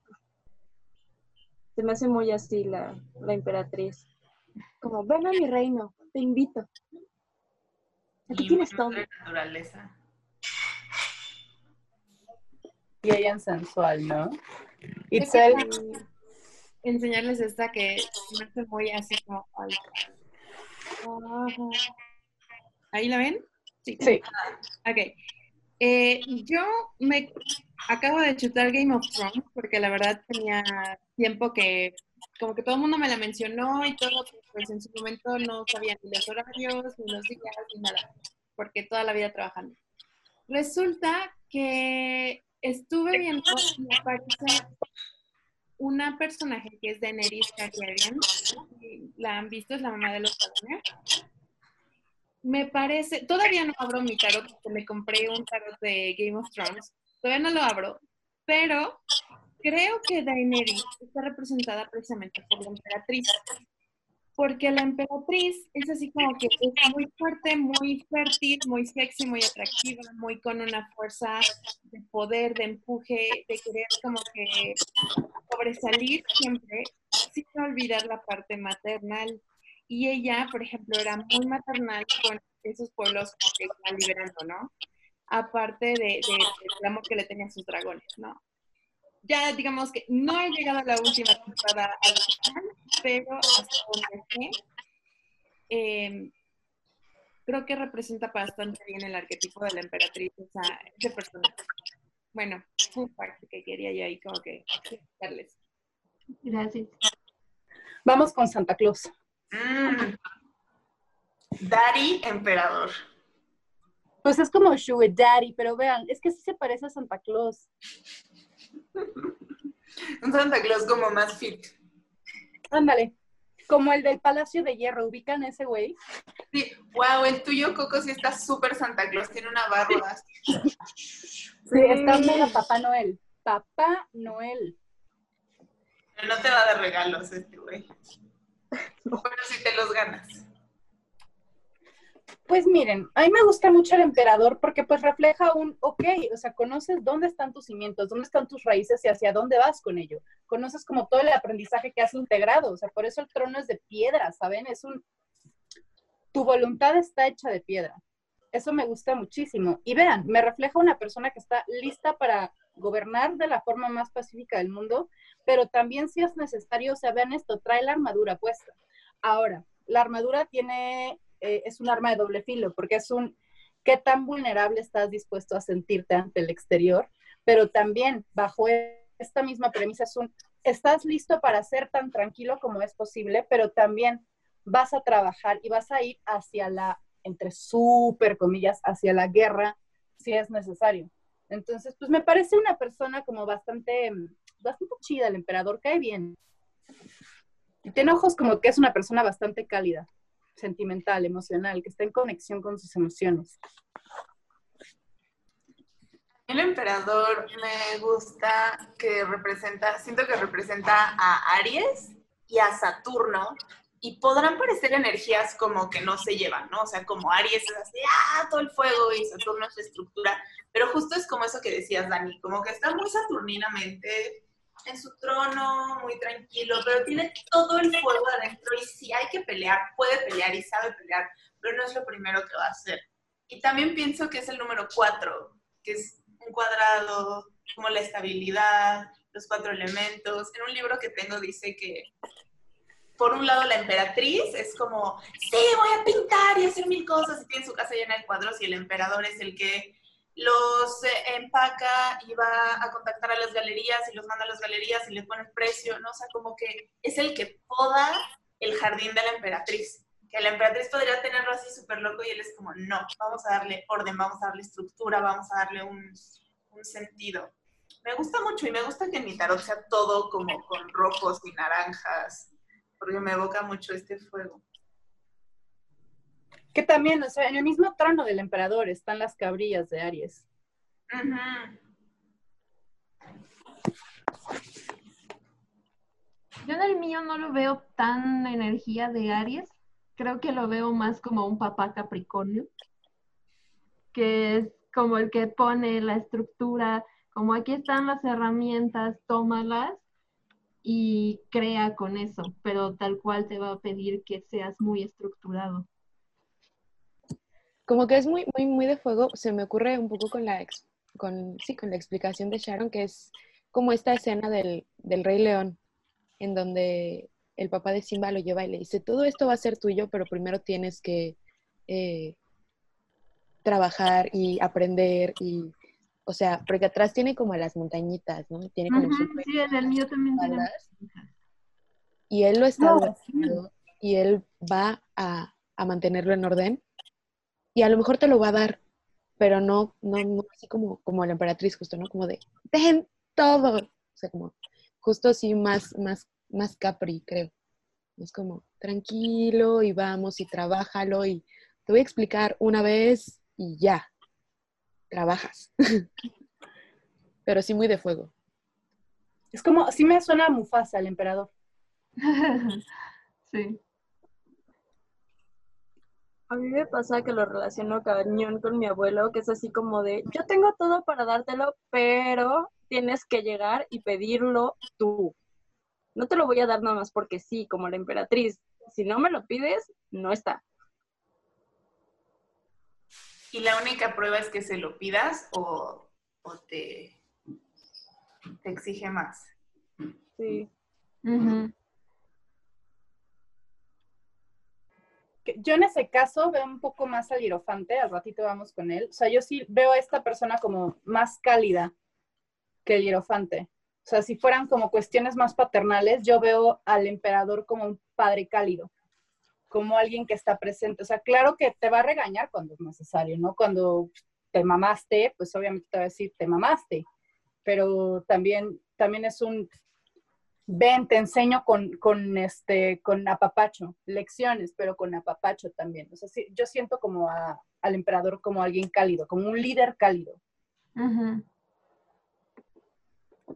Se me hace muy así la, la emperatriz. Como, ven a mi reino, te invito. Aquí Y tienes todo. madre naturaleza. Y ella en sensual, ¿no? Itzel, enseñarles esta que me hace muy así como. ¿Ahí la ven? Sí. sí. Ok. Eh, yo me acabo de chutar Game of Thrones porque la verdad tenía tiempo que como que todo el mundo me la mencionó y todo, pues en su momento no sabía ni los horarios, ni los días, ni nada, porque toda la vida trabajando. Resulta que estuve viendo y aparece una personaje que es Daenerys Targaryen, la han visto, es la mamá de los dragones. Me parece, todavía no abro mi tarot porque me compré un tarot de Game of Thrones, todavía no lo abro, pero creo que Daenerys está representada precisamente por la emperatriz, porque la emperatriz es así como que es muy fuerte, muy fértil, muy sexy, muy atractiva, muy con una fuerza de poder, de empuje, de querer como que sobresalir siempre, sin olvidar la parte maternal. Y ella, por ejemplo, era muy maternal con esos pueblos que iban liberando, ¿no? Aparte de, de- del amor que le tenía a sus dragones, ¿no? Ya digamos que no he llegado a la última temporada al final, pero hasta donde sé, eh, creo que representa bastante bien el arquetipo de la emperatriz, esa, ese personaje. Bueno, fun fact que quería yo ahí como que darles. Gracias. Vamos con Santa Claus. Mm. Daddy Emperador. Pues es como Sugar Daddy, pero vean, es que sí se parece a Santa Claus. Un Santa Claus como más fit. Ándale. Como el del Palacio de Hierro, ¿ubican ese güey? Sí, wow, el tuyo, Coco, sí está súper Santa Claus. Tiene una barba así. Sí, está mega Papá Noel. Papá Noel. Pero no te va a dar regalos este güey. Pero si te los ganas. Pues miren, a mí me gusta mucho el emperador porque pues refleja un, ok, o sea, conoces dónde están tus cimientos, dónde están tus raíces y hacia dónde vas con ello. Conoces como todo el aprendizaje que has integrado, o sea, por eso el trono es de piedra, ¿saben? Es un, tu voluntad está hecha de piedra. Eso me gusta muchísimo. Y vean, me refleja una persona que está lista para gobernar de la forma más pacífica del mundo, pero también si es necesario, o sea, vean esto, trae la armadura puesta. Ahora, la armadura tiene eh, es un arma de doble filo, porque es un qué tan vulnerable estás dispuesto a sentirte ante el exterior, pero también bajo esta misma premisa es un, estás listo para ser tan tranquilo como es posible, pero también vas a trabajar y vas a ir hacia la, entre súper comillas, hacia la guerra si es necesario. Entonces, pues me parece una persona como bastante, bastante chida, el emperador cae bien. Y tiene ojos como que es una persona bastante cálida sentimental, emocional, que está en conexión con sus emociones. El emperador me gusta que representa, siento que representa a Aries y a Saturno, y podrán parecer energías como que no se llevan, ¿no? O sea, como Aries es así, ah, todo el fuego y Saturno es la estructura, pero justo es como eso que decías, Dani, como que está muy saturninamente en su trono, muy tranquilo, pero tiene todo el fuego adentro y si hay que pelear, puede pelear y sabe pelear, pero no es lo primero que va a hacer. Y también pienso que es el número cuatro, que es un cuadrado, como la estabilidad, los cuatro elementos. En un libro que tengo dice que, por un lado, la emperatriz es como, sí, voy a pintar y hacer mil cosas y tiene su casa llena de cuadros y el emperador es el que los eh, empaca y va a contactar a las galerías y los manda a las galerías y les pone el precio, ¿no? O sea, como que es el que poda el jardín de la emperatriz. Que la emperatriz podría tenerlo así súper loco y él es como, no, vamos a darle orden, vamos a darle estructura, vamos a darle un, un sentido. Me gusta mucho y me gusta que en mi tarot sea todo como con rojos y naranjas, porque me evoca mucho este fuego. Que también, o sea, en el mismo trono del emperador están las cabrillas de Aries. Yo en el mío no lo veo tan energía de Aries. Creo que lo veo más como un papá Capricornio, que es como el que pone la estructura, como aquí están las herramientas, tómalas y crea con eso, pero tal cual te va a pedir que seas muy estructurado. Como que es muy, muy, muy de fuego, se me ocurre un poco con la, con, sí, con la explicación de Sharon, que es como esta escena del, del Rey León, en donde el papá de Simba lo lleva y le dice, todo esto va a ser tuyo, pero primero tienes que eh, trabajar y aprender y, o sea, porque atrás tiene como las montañitas, ¿no? Tiene como Sí, en el mío también tiene Y él lo está haciendo y él va a, a mantenerlo en orden y a lo mejor te lo va a dar, pero no, no, no así como, como la emperatriz, justo, ¿no? Como de, dejen todo. O sea, como, justo así más, más, más capri, creo. Es como, tranquilo y vamos y trabájalo y te voy a explicar una vez y ya, trabajas. pero sí muy de fuego. Es como, sí me suena a Mufasa, el emperador. sí. A mí me pasa que lo relaciono cañón con mi abuelo, que es así como de, yo tengo todo para dártelo, pero tienes que llegar y pedirlo tú. No te lo voy a dar nada más porque sí, como la emperatriz. Si no me lo pides, no está. ¿Y la única prueba es que se lo pidas o, te, te, exige más? Sí yo en ese caso veo un poco más al hierofante, al ratito vamos con él. O sea, yo sí veo a esta persona como más cálida que el hierofante. O sea, si fueran como cuestiones más paternales, yo veo al emperador como un padre cálido, como alguien que está presente. O sea, claro que te va a regañar cuando es necesario, ¿no? Cuando te mamaste, pues obviamente te va a decir, te mamaste, pero también, también es un ven, te enseño con, con, este, con apapacho, lecciones, pero con apapacho también. O sea, sí, yo siento como al emperador como alguien cálido, como un líder cálido.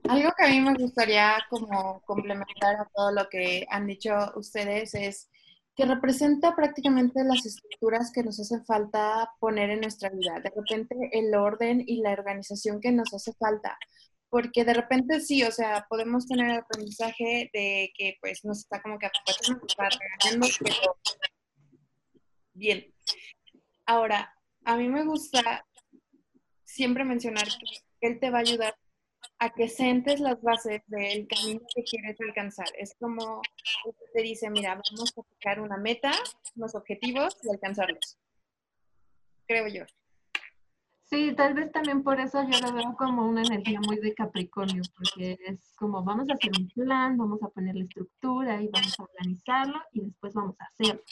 Algo que a mí me gustaría como complementar a todo lo que han dicho ustedes es que representa prácticamente las estructuras que nos hace falta poner en nuestra vida. De repente el orden y la organización que nos hace falta. Porque de repente sí, o sea, podemos tener el aprendizaje de que pues nos está como que nos pero bien. Ahora, a mí me gusta siempre mencionar que él te va a ayudar a que sientes las bases del camino que quieres alcanzar. Es como te dice, mira, vamos a fijar una meta, unos objetivos y alcanzarlos. Creo yo. Sí, tal vez también por eso yo lo veo como una energía muy de Capricornio, porque es como vamos a hacer un plan, vamos a ponerle estructura y vamos a organizarlo y después vamos a hacerlo.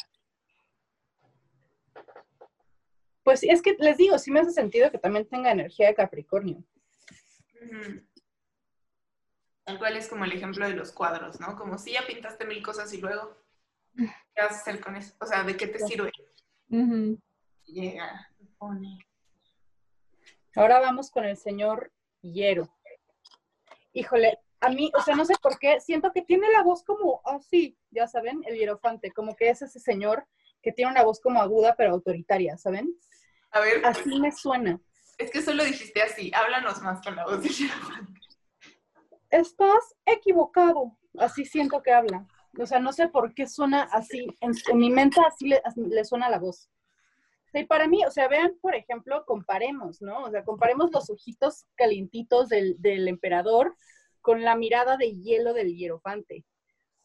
Pues es que les digo, sí me hace sentido que también tenga energía de Capricornio. Tal cual es como el ejemplo de los cuadros, ¿no? Como si ya pintaste mil cosas y luego, ¿qué vas a hacer con eso? O sea, ¿de qué te sirve? Llega, pone. Ahora vamos con el señor Hiero. Híjole, a mí, o sea, no sé por qué, siento que tiene la voz como así, ya saben, el hierofante, como que es ese señor que tiene una voz como aguda pero autoritaria, ¿saben? A ver. Así me suena. Es que solo dijiste así, háblanos más con la voz del hierofante. Estás equivocado, así siento que habla. O sea, no sé por qué suena así, en, mi mente así le, suena la voz. Y para mí, o sea, vean, por ejemplo, comparemos, ¿no? O sea, comparemos los ojitos calientitos del, del emperador con la mirada de hielo del hierofante.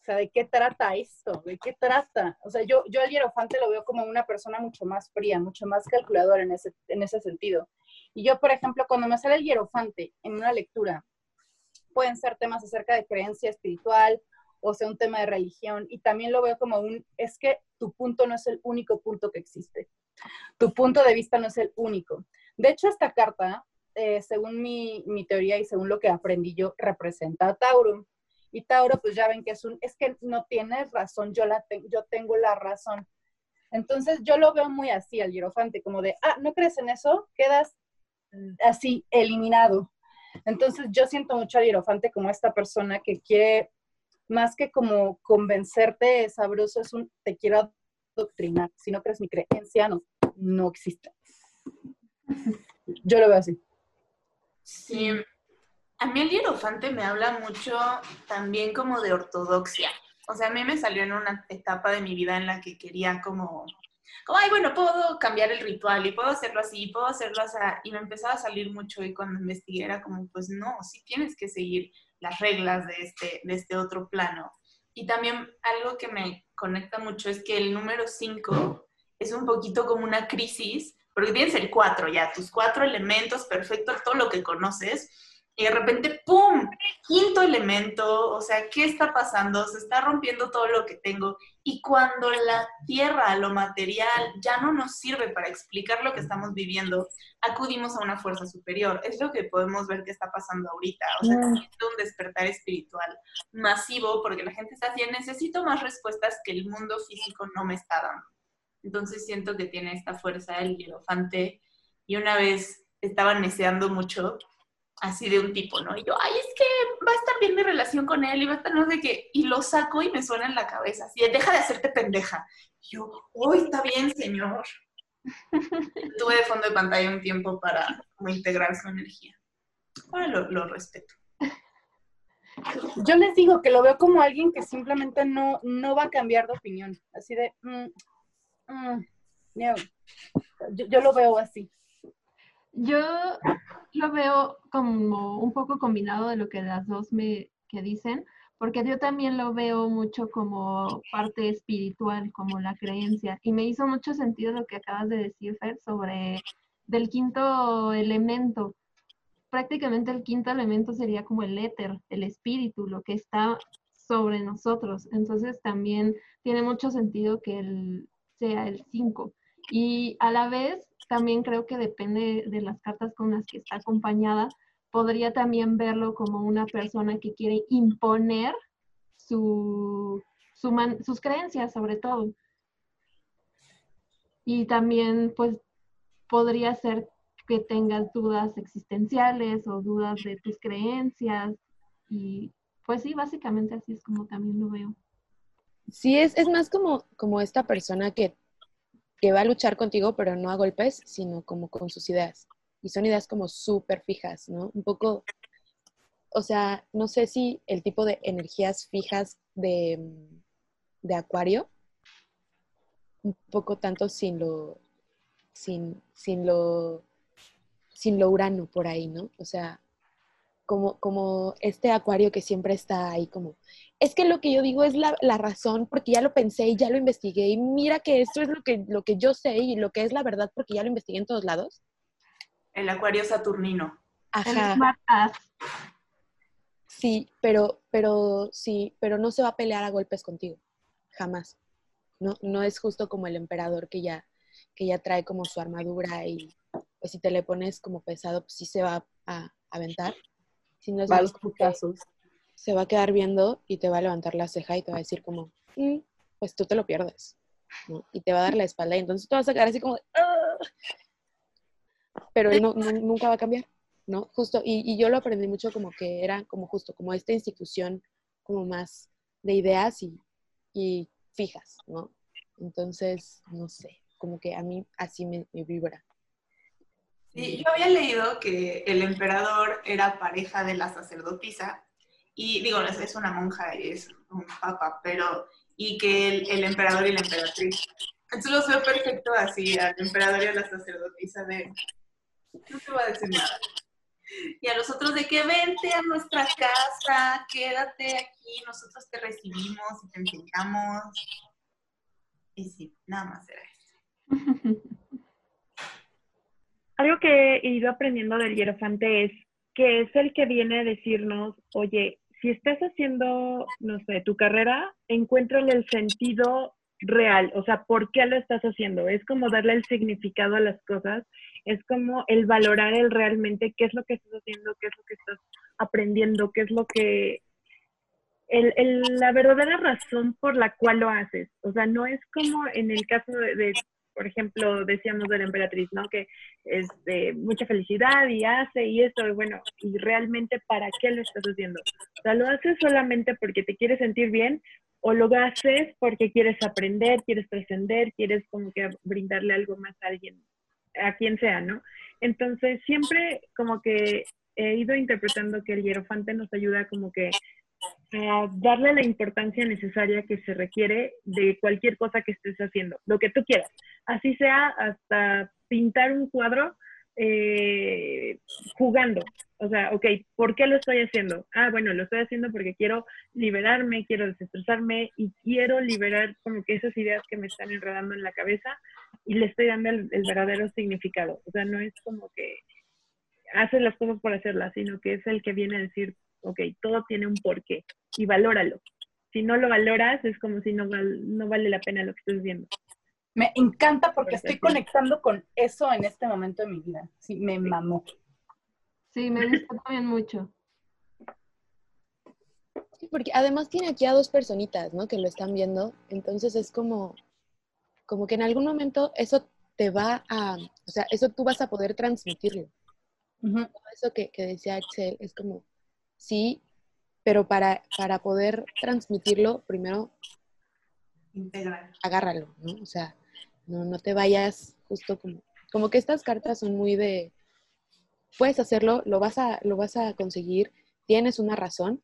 O sea, ¿de qué trata esto? ¿De qué trata? O sea, yo, yo al hierofante lo veo como una persona mucho más fría, mucho más calculadora en ese, en ese sentido. Y yo, por ejemplo, cuando me sale el hierofante en una lectura, pueden ser temas acerca de creencia espiritual o sea un tema de religión. Y también lo veo como un, es que tu punto no es el único punto que existe. Tu punto de vista no es el único. De hecho, esta carta, eh, según mi, mi, teoría y según lo que aprendí yo, representa a Tauro. Y Tauro, pues ya ven que es un, es que no tienes razón, yo, la yo tengo la razón. Entonces yo lo veo muy así al hierofante, como de, ah, ¿no crees en eso? Quedas así eliminado. Entonces yo siento mucho al hierofante como esta persona que quiere, más que como convencerte sabroso, es un te quiero adoctrinar. Si no crees mi creencia, no, no existe. Yo lo veo así. Sí. A mí el hierofante me habla mucho también como de ortodoxia. O sea, a mí me salió en una etapa de mi vida en la que quería como como, ay, bueno, puedo cambiar el ritual y puedo hacerlo así, puedo hacerlo así. Y me empezaba a salir mucho y cuando investigué era como, pues no, sí tienes que seguir las reglas de este, de este otro plano. Y también algo que me conecta mucho es que el número 5 es un poquito como una crisis, porque tienes el 4 ya, tus cuatro elementos perfectos, todo lo que conoces, y de repente, ¡pum! Quinto elemento, o sea, ¿qué está pasando? Se está rompiendo todo lo que tengo. Y cuando la tierra, lo material, ya no nos sirve para explicar lo que estamos viviendo, acudimos a una fuerza superior. Es lo que podemos ver que está pasando ahorita. O sea, mm. necesito un despertar espiritual masivo porque la gente está diciendo, necesito más respuestas que el mundo físico no me está dando. Entonces siento que tiene esta fuerza el hierofante. Y una vez estaba neceando mucho así de un tipo, ¿no? Y yo, ay, es que va a estar bien mi relación con él y va a estar no sé qué. Y lo saco y me suena en la cabeza, así, deja de hacerte pendeja. Y yo, uy, está bien, señor. Tuve de fondo de pantalla un tiempo para integrar su energía. Ahora lo, respeto. Yo les digo que lo veo como alguien que simplemente no, no va a cambiar de opinión. Así de, mm, mm, yo, yo lo veo así. Yo lo veo como un poco combinado de lo que las dos me que dicen, porque yo también lo veo mucho como parte espiritual, como la creencia. Y me hizo mucho sentido lo que acabas de decir, Fer, sobre del quinto elemento. Prácticamente el quinto elemento sería como el éter, el espíritu, lo que está sobre nosotros. Entonces también tiene mucho sentido que él sea el cinco. Y a la vez también creo que depende de las cartas con las que está acompañada. Podría también verlo como una persona que quiere imponer su, sus creencias sobre todo. Y también pues podría ser que tengas dudas existenciales o dudas de tus creencias. Y pues sí, básicamente así es como también lo veo. Sí, es, es más como, como esta persona que, que va a luchar contigo, pero no a golpes, sino como con sus ideas. Y son ideas como súper fijas, ¿no? Un poco, o sea, no sé si el tipo de energías fijas de, de acuario, un poco tanto sin lo, sin, sin lo, sin lo urano por ahí, ¿no? O sea, como, como este acuario que siempre está ahí como, es que lo que yo digo es la, la, razón porque ya lo pensé y ya lo investigué y mira que esto es lo que, lo que yo sé y lo que es la verdad porque ya lo investigué en todos lados. El acuario saturnino. Ajá. Sí, pero, pero sí, pero no se va a pelear a golpes contigo, jamás. No, no es justo como el emperador que ya, que ya trae como su armadura y pues si te le pones como pesado, pues sí se va a aventar. Si no es va putazos. Se va a quedar viendo y te va a levantar la ceja y te va a decir como, mm, pues tú te lo pierdes. ¿no? Y te va a dar la espalda y entonces tú vas a quedar así como, ¡Ah! pero él no, no, nunca va a cambiar, ¿no? Justo, y, y, yo lo aprendí mucho como que era como justo, como esta institución como más de ideas y, y fijas, ¿no? Entonces, no sé, como que a mí así me, me vibra. Yo había leído que el emperador era pareja de la sacerdotisa, y digo, es, una monja y es un papa, pero, y que el, el, emperador y la emperatriz. Entonces los veo perfecto así, al emperador y a la sacerdotisa de, no te voy a decir nada. Y a los otros de que vente a nuestra casa, quédate aquí, nosotros te recibimos y te enseñamos. Y sí, nada más era eso. Algo que he ido aprendiendo del hierofante es que es el que viene a decirnos, oye, si estás haciendo, no sé, tu carrera, encuéntrale el sentido real, o sea, ¿por qué lo estás haciendo? Es como darle el significado a las cosas, es como el valorar el realmente qué es lo que estás haciendo, qué es lo que estás aprendiendo, qué es lo que... El, el, la verdadera razón por la cual lo haces. O sea, no es como en el caso de, de por ejemplo, decíamos de la emperatriz, ¿no? Que es de mucha felicidad y hace y eso, y bueno, y realmente para qué lo estás haciendo. O sea, lo haces solamente porque te quieres sentir bien o lo haces porque quieres aprender, quieres trascender, quieres como que brindarle algo más a alguien, a quien sea, ¿no? Entonces, siempre como que he ido interpretando que el hierofante nos ayuda como que a darle la importancia necesaria que se requiere de cualquier cosa que estés haciendo, lo que tú quieras. Así sea hasta pintar un cuadro eh, jugando. O sea, ok, ¿por qué lo estoy haciendo? Ah, bueno, lo estoy haciendo porque quiero liberarme, quiero desestresarme y quiero liberar como que esas ideas que me están enredando en la cabeza y le estoy dando el, el verdadero significado. O sea, no es como que haces las cosas por hacerlas, sino que es el que viene a decir, ok, todo tiene un porqué y valóralo. Si no lo valoras, es como si no, val, no vale la pena lo que estás viendo. Me encanta porque estoy conectando con eso en este momento de mi vida. Sí, me mamó. Sí, me gusta también mucho. Sí, porque además tiene aquí a dos personitas, ¿no? Que lo están viendo. Entonces es como, como que en algún momento eso te va a, o sea, eso tú vas a poder transmitirlo. Uh -huh. Eso que, que decía Axel es como, sí, pero para, para poder transmitirlo, primero Integral. agárralo, ¿no? O sea, no, no te vayas justo como, como que estas cartas son muy de, puedes hacerlo, lo vas a, lo vas a conseguir, tienes una razón,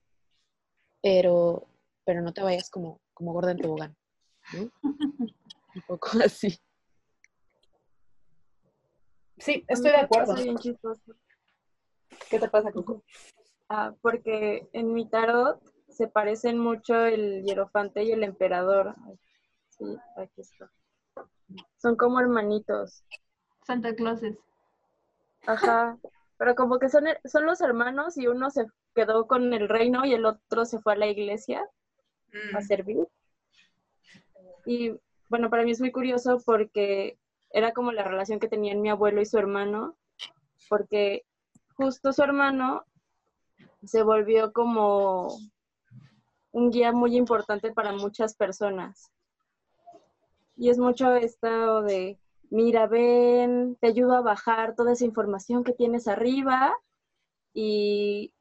pero, pero no te vayas como, como gorda en tobogán, ¿no? Un poco así. Sí, estoy de acuerdo. ¿Qué te pasa, Coco? Ah, porque en mi tarot se parecen mucho el hierofante y el emperador. Sí, aquí está. Son como hermanitos. Santa Clauses. Ajá. Pero como que son, son los hermanos y uno se quedó con el reino y el otro se fue a la iglesia mm. a servir. Y bueno, para mí es muy curioso porque era como la relación que tenían mi abuelo y su hermano, porque justo su hermano se volvió como un guía muy importante para muchas personas. Y es mucho esto de, mira, ven, te ayudo a bajar toda esa información que tienes arriba y,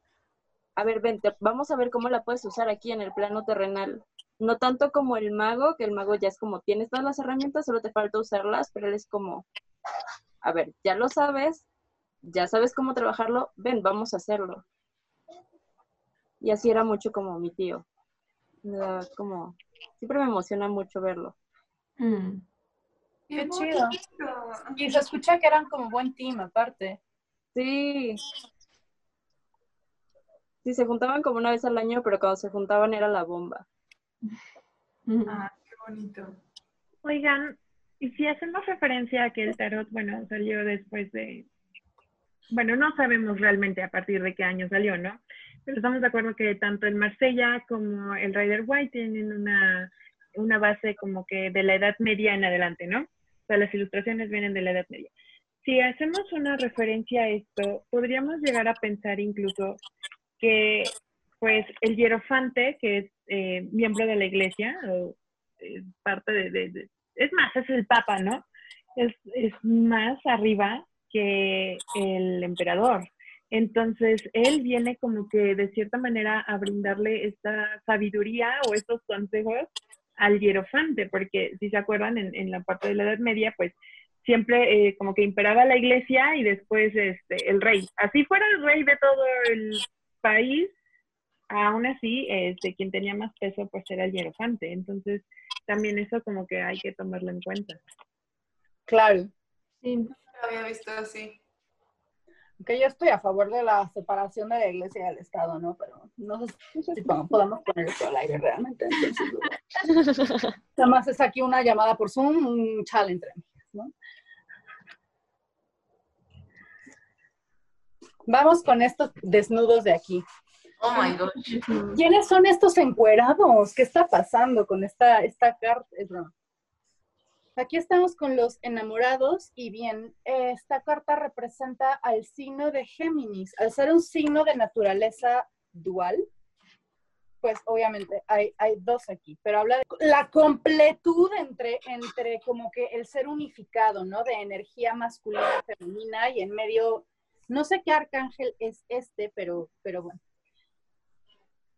a ver, ven, te, vamos a ver cómo la puedes usar aquí en el plano terrenal. No tanto como el mago, que el mago ya es como, tienes todas las herramientas, solo te falta usarlas, pero él es como, a ver, ya lo sabes, ya sabes cómo trabajarlo, ven, vamos a hacerlo. Y así era mucho como mi tío. Como, siempre me emociona mucho verlo. Mm. Qué chido. Y se escucha que eran como buen team aparte. Sí. Sí, se juntaban como una vez al año, pero cuando se juntaban era la bomba. Mm. Ah, qué bonito. Oigan, y si hacemos referencia a que el tarot, bueno, salió después de, bueno, no sabemos realmente a partir de qué año salió, ¿no? Estamos de acuerdo que tanto el Marsella como el Rider White tienen una, una base como que de la Edad Media en adelante, ¿no? O sea, las ilustraciones vienen de la Edad Media. Si hacemos una referencia a esto, podríamos llegar a pensar incluso que, pues, el hierofante, que es eh, miembro de la iglesia, o eh, parte de- de- es más, es el papa, ¿no? Es, es más arriba que el emperador. Entonces, él viene como que de cierta manera a brindarle esta sabiduría o estos consejos al hierofante, porque si se acuerdan, en, en la parte de la Edad Media, pues siempre eh, como que imperaba la iglesia y después este, el rey. Así fuera el rey de todo el país, aún así, este, quien tenía más peso pues era el hierofante. Entonces, también eso como que hay que tomarlo en cuenta. Claro. Sí. No lo había visto así. Que yo estoy a favor de la separación de la iglesia y del Estado, ¿no? Pero no sé, si podamos podamos poner esto al aire realmente. entonces, Nada más es aquí una llamada por Zoom, un challenge entre amigas, ¿no? Vamos con estos desnudos de aquí. Oh my gosh. ¿Quiénes son estos encuerados? ¿Qué está pasando con esta, esta carta? Aquí estamos con los enamorados y bien, esta carta representa al signo de Géminis. Al ser un signo de naturaleza dual, pues obviamente hay, hay dos aquí, pero habla de la completud entre, entre como que el ser unificado, ¿no? De energía masculina, femenina y en medio, no sé qué arcángel es este, pero, pero bueno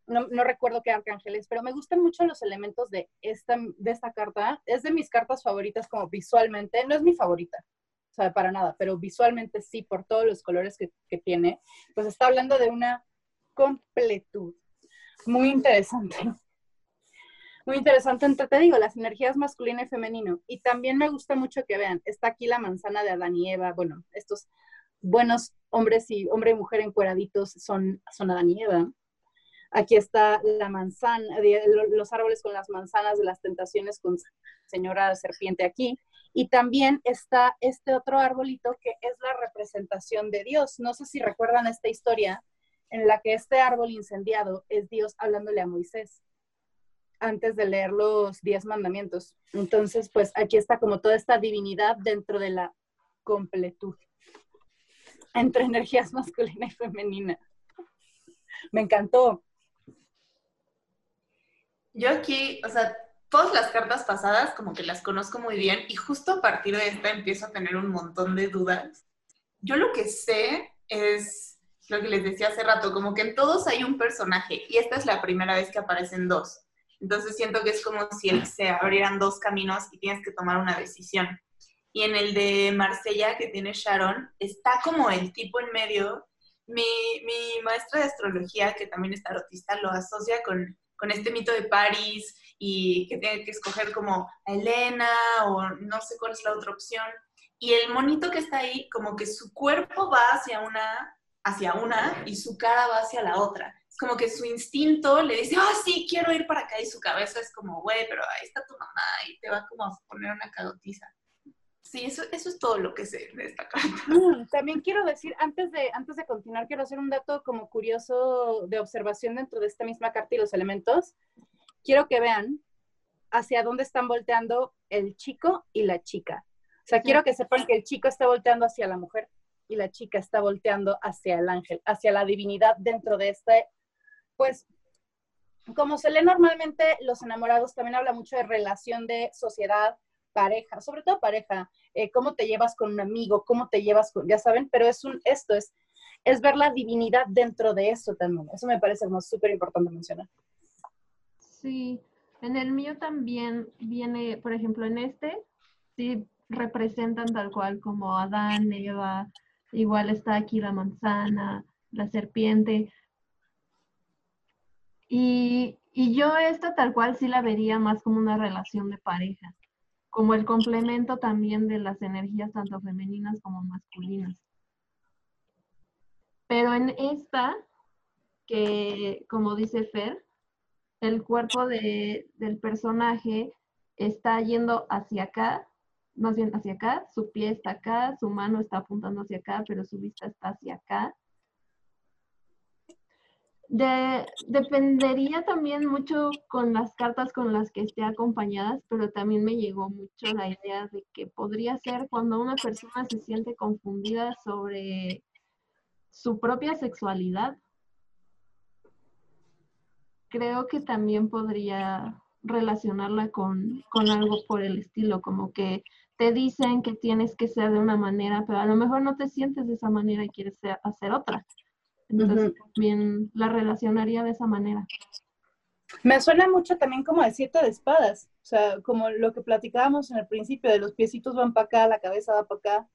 no, no recuerdo qué arcángel es, pero me gustan mucho los elementos de esta, de esta carta. Es de mis cartas favoritas como visualmente, no es mi favorita, o sea, para nada, pero visualmente sí, por todos los colores que, que tiene, pues está hablando de una completud. Muy interesante. Muy interesante entre, te digo, las energías masculino y femenino. Y también me gusta mucho que vean, está aquí la manzana de Adán y Eva, bueno, estos buenos hombres y hombre y mujer encueraditos son, son Adán y Eva. Aquí está la manzana, los árboles con las manzanas de las tentaciones con señora serpiente aquí. Y también está este otro arbolito que es la representación de Dios. No sé si recuerdan esta historia en la que este árbol incendiado es Dios hablándole a Moisés antes de leer los diez mandamientos. Entonces, pues aquí está como toda esta divinidad dentro de la completud entre energías masculina y femenina. Me encantó. Yo aquí, o sea, todas las cartas pasadas como que las conozco muy bien y justo a partir de esta empiezo a tener un montón de dudas. Yo lo que sé es lo que les decía hace rato, como que en todos hay un personaje y esta es la primera vez que aparecen dos. Entonces siento que es como si se abrieran dos caminos y tienes que tomar una decisión. Y en el de Marsella que tiene Sharon, está como el tipo en medio. Mi, mi maestra de astrología, que también es tarotista, lo asocia con, con este mito de París y que tiene que escoger como a Elena o no sé cuál es la otra opción. Y el monito que está ahí, como que su cuerpo va hacia una, hacia una y su cara va hacia la otra. Es como que su instinto le dice, ah, sí, quiero ir para acá. Y su cabeza es como, güey, pero ahí está tu mamá y te va como a poner una cagotiza. Sí, eso, eso es todo lo que sé de esta carta. Mm, También quiero decir, antes de, antes de continuar, quiero hacer un dato como curioso de observación dentro de esta misma carta y los elementos. Quiero que vean hacia dónde están volteando el chico y la chica. O sea, quiero que sepan que el chico está volteando hacia la mujer y la chica está volteando hacia el ángel, hacia la divinidad dentro de este, pues, como se lee normalmente, los enamorados también habla mucho de relación de sociedad, pareja, sobre todo pareja, eh, cómo te llevas con un amigo, cómo te llevas con, ya saben, pero es un, esto es, es ver la divinidad dentro de eso también. Eso me parece como súper importante mencionar. Sí, En el mío también viene, por ejemplo, en este, sí representan tal cual como Adán, Eva, igual está aquí la manzana, la serpiente. Y, y yo esta tal cual sí la vería más como una relación de pareja, como el complemento también de las energías tanto femeninas como masculinas. Pero en esta, que como dice Fer, el cuerpo de- del personaje está yendo hacia acá, más bien hacia acá, su pie está acá, su mano está apuntando hacia acá, pero su vista está hacia acá. De- dependería también mucho con las cartas con las que esté acompañadas, pero también me llegó mucho la idea de que podría ser cuando una persona se siente confundida sobre su propia sexualidad. Creo que también podría relacionarla con, con algo por el estilo, como que te dicen que tienes que ser de una manera, pero a lo mejor no te sientes de esa manera y quieres ser- hacer otra. Entonces Ujú. también la relacionaría de esa manera. Me suena mucho también como de siete de espadas, o sea, como lo que platicábamos en el principio, de los piecitos van para acá, la cabeza va para acá.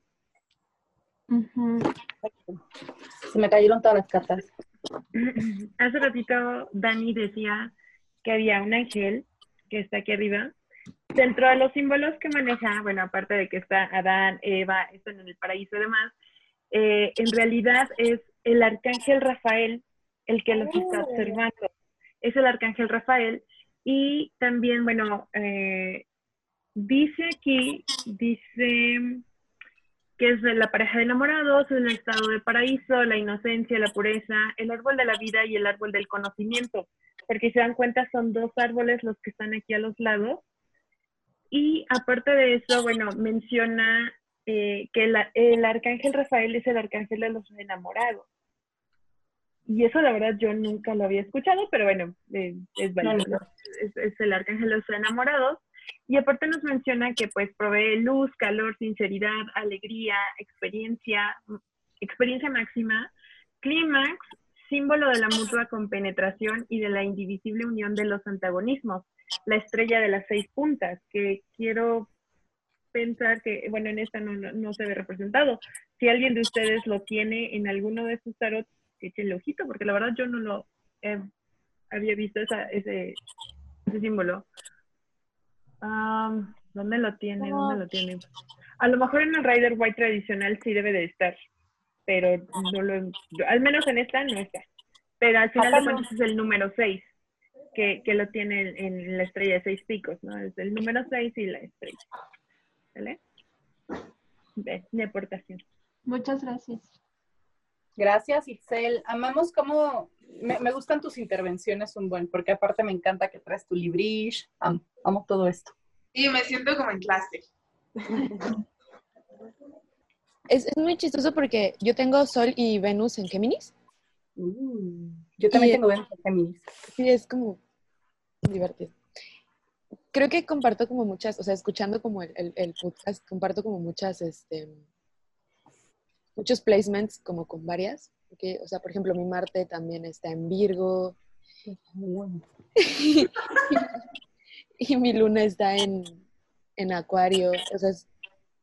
Se me cayeron todas las cartas. Hace ratito Dani decía que había un ángel que está aquí arriba. Dentro de los símbolos que maneja, bueno, aparte de que está Adán, Eva, están en el paraíso y demás, eh, en realidad es el arcángel Rafael el que los está observando. Es el arcángel Rafael. Y también, bueno, eh, dice aquí, dice que es de la pareja de enamorados, el estado de paraíso, la inocencia, la pureza, el árbol de la vida y el árbol del conocimiento. Porque si se dan cuenta son dos árboles los que están aquí a los lados. Y aparte de eso, bueno, menciona eh, que la- el arcángel Rafael es el arcángel de los enamorados. Y eso la verdad yo nunca lo había escuchado, pero bueno, eh, es válido. Es, es el arcángel de los enamorados. Y aparte nos menciona que pues provee luz, calor, sinceridad, alegría, experiencia, experiencia máxima, clímax, símbolo de la mutua compenetración y de la indivisible unión de los antagonismos, la estrella de las seis puntas, que quiero pensar que, bueno, en esta no, no, no se ve representado. Si alguien de ustedes lo tiene en alguno de sus tarot, échenle ojito, porque la verdad yo no lo eh, había visto esa, ese, ese símbolo. Am, ¿Dónde lo tiene? ¿Dónde lo tiene? A lo mejor en el Rider White tradicional sí debe de estar, pero no lo, al menos en esta no está. Pero al final de cuentas es el número 6, que, que lo tiene en, en la estrella de seis picos, ¿no? Es el número 6 y la estrella. ¿Vale? De, aportación. Muchas gracias. Gracias, Itzel. Amamos cómo... Me, me gustan tus intervenciones un buen, porque aparte me encanta que traes tu librish. Amo, amo todo esto. Y me siento como en clase. Es, es muy chistoso porque yo tengo Sol y Venus en Géminis. Uh, yo también Y- tengo Venus en Géminis. Sí, es como divertido. Creo que comparto como muchas, o sea, escuchando como el, el- el podcast, comparto como muchas, este, muchos placements como con varias. Porque, o sea, por ejemplo, mi Marte también está en Virgo y mi Luna está en, en Acuario. O sea, es-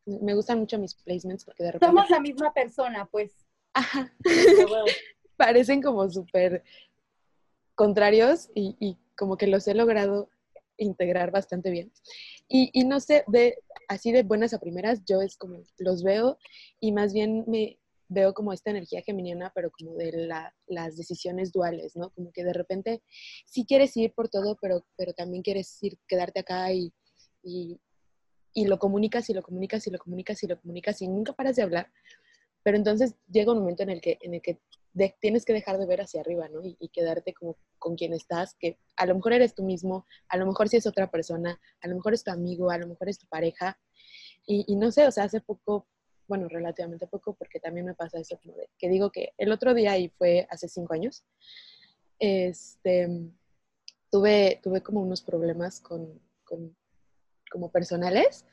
me gustan mucho mis placements porque de repente Somos la misma persona, pues. Ajá. Parecen como súper contrarios y, y como que los he logrado integrar bastante bien. Y, y no sé, de, así de buenas a primeras, yo es como los veo y más bien me veo como esta energía geminiana, pero como de la- las decisiones duales, ¿no? Como que de repente sí quieres ir por todo, pero, pero también quieres ir, quedarte acá y, y, y lo comunicas y lo comunicas y lo comunicas y lo comunicas y nunca paras de hablar. Pero entonces llega un momento en el que, en el que tienes que dejar de ver hacia arriba, ¿no? Y, quedarte como con quien estás, que a lo mejor eres tú mismo, a lo mejor sí es otra persona, a lo mejor es tu amigo, a lo mejor es tu pareja. Y, y no sé, o sea, hace poco, bueno, relativamente poco, porque también me pasa eso como de, que digo que el otro día, y fue hace cinco años, este, tuve, tuve como unos problemas con, con- como personales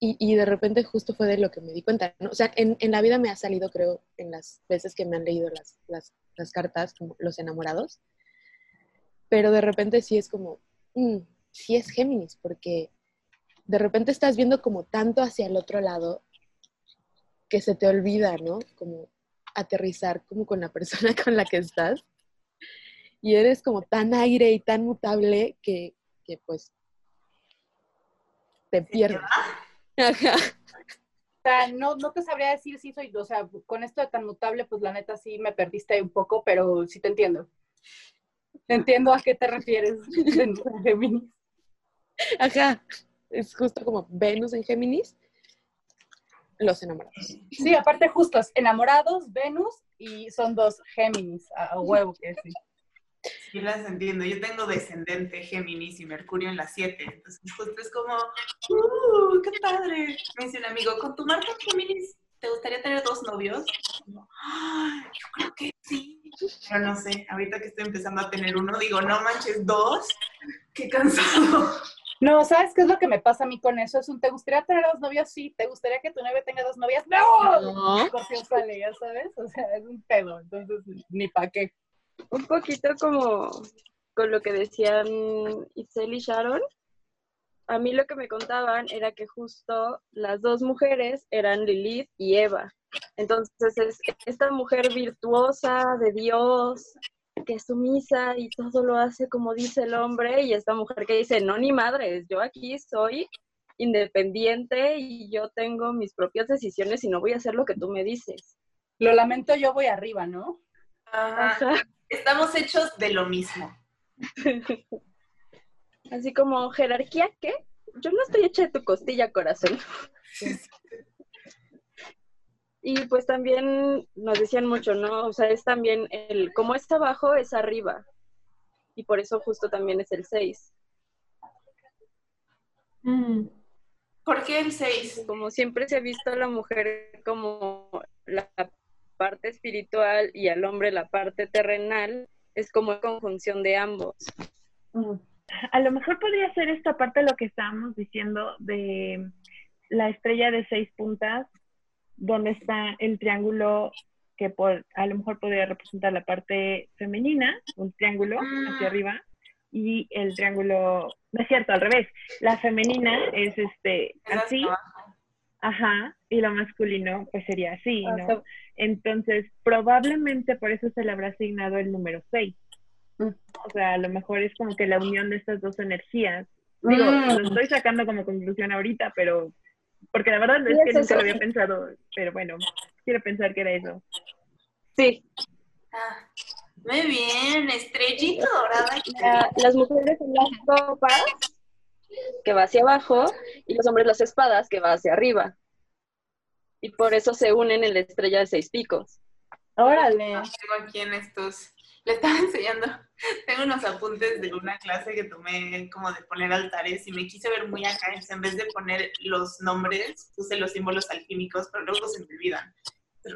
y, y de repente justo fue de lo que me di cuenta, ¿no? O sea, en, en la vida me ha salido, creo, en las veces que me han leído las, las, las cartas, los enamorados, pero de repente sí es como, mm, sí es Géminis, porque de repente estás viendo como tanto hacia el otro lado que se te olvida, ¿no? Como aterrizar como con la persona con la que estás. Y eres como tan aire y tan mutable que, que pues te pierdes. Ajá. O sea, no, no te sabría decir si soy, o sea, con esto de tan mutable, pues la neta sí me perdiste un poco, pero sí te entiendo. Entiendo a qué te refieres, Venus en Géminis. Ajá. Es justo como Venus en Géminis, los enamorados. Sí, aparte justos, enamorados, Venus, y son dos Géminis, a, a huevo que sí. Sí, las entiendo. Yo tengo descendente Géminis y Mercurio en las 7. Entonces, justo es como, ¡uh! ¡Qué padre! Me dice un amigo, ¿con tu marca Géminis te gustaría tener dos novios? Yo, "Ay, yo creo que sí. Pero no sé, ahorita que estoy empezando a tener uno, digo, no manches, dos. ¡Qué cansado! No, ¿sabes qué es lo que me pasa a mí con eso? Es un, ¿te gustaría tener dos novios? Sí. ¿Te gustaría que tu novia tenga dos novias? ¡No! No. Sale, ya sabes, o sea, es un pedo, entonces ni pa' qué. Un poquito como con lo que decían Isel y Sharon. A mí lo que me contaban era que justo las dos mujeres eran Lilith y Eva. Entonces es esta mujer virtuosa de Dios, que es sumisa y todo lo hace como dice el hombre, y esta mujer que dice, no, ni madres, yo aquí soy independiente y yo tengo mis propias decisiones y no voy a hacer lo que tú me dices. Lo lamento, yo voy arriba, ¿no? Ajá. Ajá. Estamos hechos de lo mismo. Así como, jerarquía, ¿qué? Yo no estoy hecha de tu costilla, corazón. Y pues también nos decían mucho, ¿no? O sea, es también el, como es abajo, es arriba. Y por eso justo también es el 6. Mm. ¿Por qué el 6? Como siempre se ha visto a la mujer como la parte espiritual y al hombre la parte terrenal, es como conjunción de ambos. A lo mejor podría ser esta parte de lo que estábamos diciendo de la estrella de seis puntas, donde está el triángulo que por, a lo mejor podría representar la parte femenina, un triángulo hacia Mm. arriba, y el triángulo, no es cierto, al revés, la femenina es este así, ajá, y lo masculino pues sería así, Ah, ¿no? Entonces, probablemente por eso se le habrá asignado el número 6. Mm. O sea, a lo mejor es como que la unión de estas dos energías. Digo, Mm. lo estoy sacando como conclusión ahorita, pero porque la verdad es Sí, que es nunca lo había pensado, pero bueno, quiero pensar que era eso. Sí, Ah, muy bien, estrellita dorada. la- las mujeres son las copas, que va hacia abajo, y los hombres las espadas, que va hacia arriba. Y por eso se unen en la estrella de seis picos. Órale. Tengo aquí en estos, le estaba enseñando, tengo unos apuntes de una clase que tomé como de poner altares y me quise ver muy acá, entonces en vez de poner los nombres, puse los símbolos alquímicos, pero luego se me olvidan.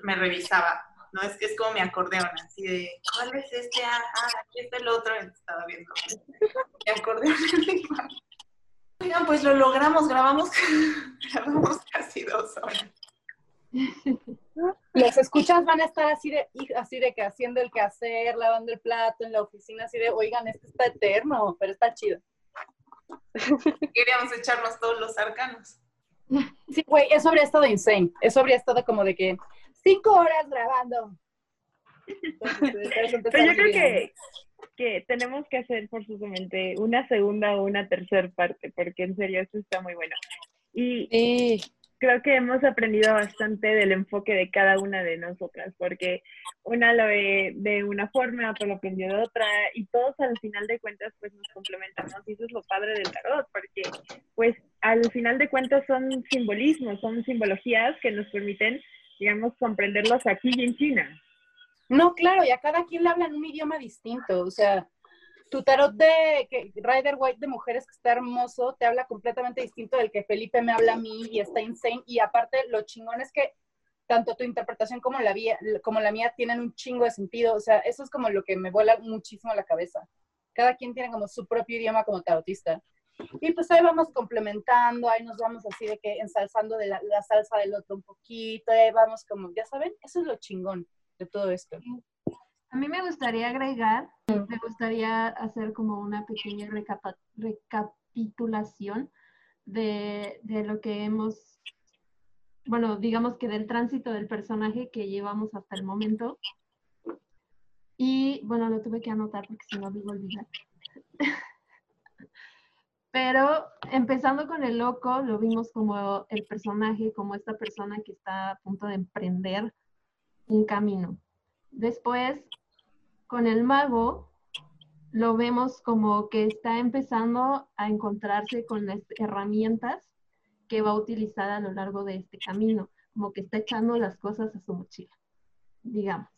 Me revisaba, ¿no? Es que es como mi acordeón, así de, ¿cuál es este? Ah, ah, aquí está el otro, estaba viendo mi acordeón. Oigan, pues lo logramos, grabamos, grabamos casi dos horas. Los escuchas van a estar así de, así de que haciendo el quehacer, lavando el plato en la oficina, así de, oigan, esto está eterno, pero está chido. Queríamos echarnos todos los arcanos. Sí, güey, eso habría estado insane. Eso habría estado como de que cinco horas grabando. Entonces, Pero yo creo bien. que, que tenemos que hacer forzosamente una segunda o una tercera parte, porque en serio esto está muy bueno. Y Sí, creo que hemos aprendido bastante del enfoque de cada una de nosotras, porque una lo ve de una forma, otra lo aprendió de otra, y todos al final de cuentas pues nos complementamos, y eso es lo padre del tarot, porque pues al final de cuentas son simbolismos, son simbologías que nos permiten, digamos, comprenderlos aquí y en China. No, claro, y a cada quien le hablan un idioma distinto. O sea, tu tarot de que, Rider White de mujeres que está hermoso te habla completamente distinto del que Felipe me habla a mí y está insane. Y aparte, lo chingón es que tanto tu interpretación como la, como la mía tienen un chingo de sentido. O sea, eso es como lo que me vuela muchísimo la cabeza. Cada quien tiene como su propio idioma como tarotista. Y pues ahí vamos complementando, ahí nos vamos así de que ensalzando de la, la salsa del otro un poquito, ahí vamos como, ya saben, eso es lo chingón todo esto. A mí me gustaría agregar, me gustaría hacer como una pequeña recapitulación de, de lo que hemos, bueno, digamos que del tránsito del personaje que llevamos hasta el momento. Y bueno, lo tuve que anotar porque si no me iba a olvidar. Pero empezando con el loco, lo vimos como el personaje, como esta persona que está a punto de emprender un camino. Después, con el mago, lo vemos como que está empezando a encontrarse con las herramientas que va a utilizar a lo largo de este camino, como que está echando las cosas a su mochila, digamos.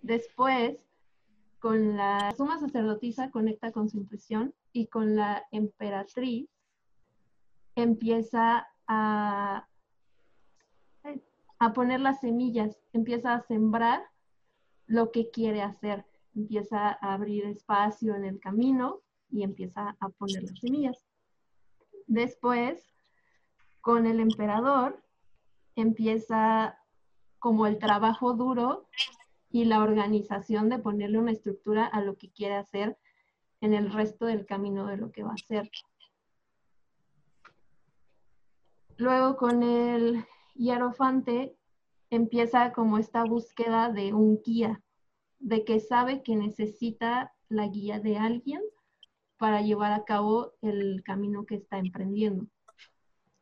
Después, con la suma sacerdotisa conecta con su intuición y con la emperatriz empieza a, a poner las semillas, empieza a sembrar lo que quiere hacer, empieza a abrir espacio en el camino y empieza a poner las semillas. Después, con el emperador, empieza como el trabajo duro y la organización de ponerle una estructura a lo que quiere hacer en el resto del camino de lo que va a hacer. Luego con el hierofante empieza como esta búsqueda de un guía, de que sabe que necesita la guía de alguien para llevar a cabo el camino que está emprendiendo.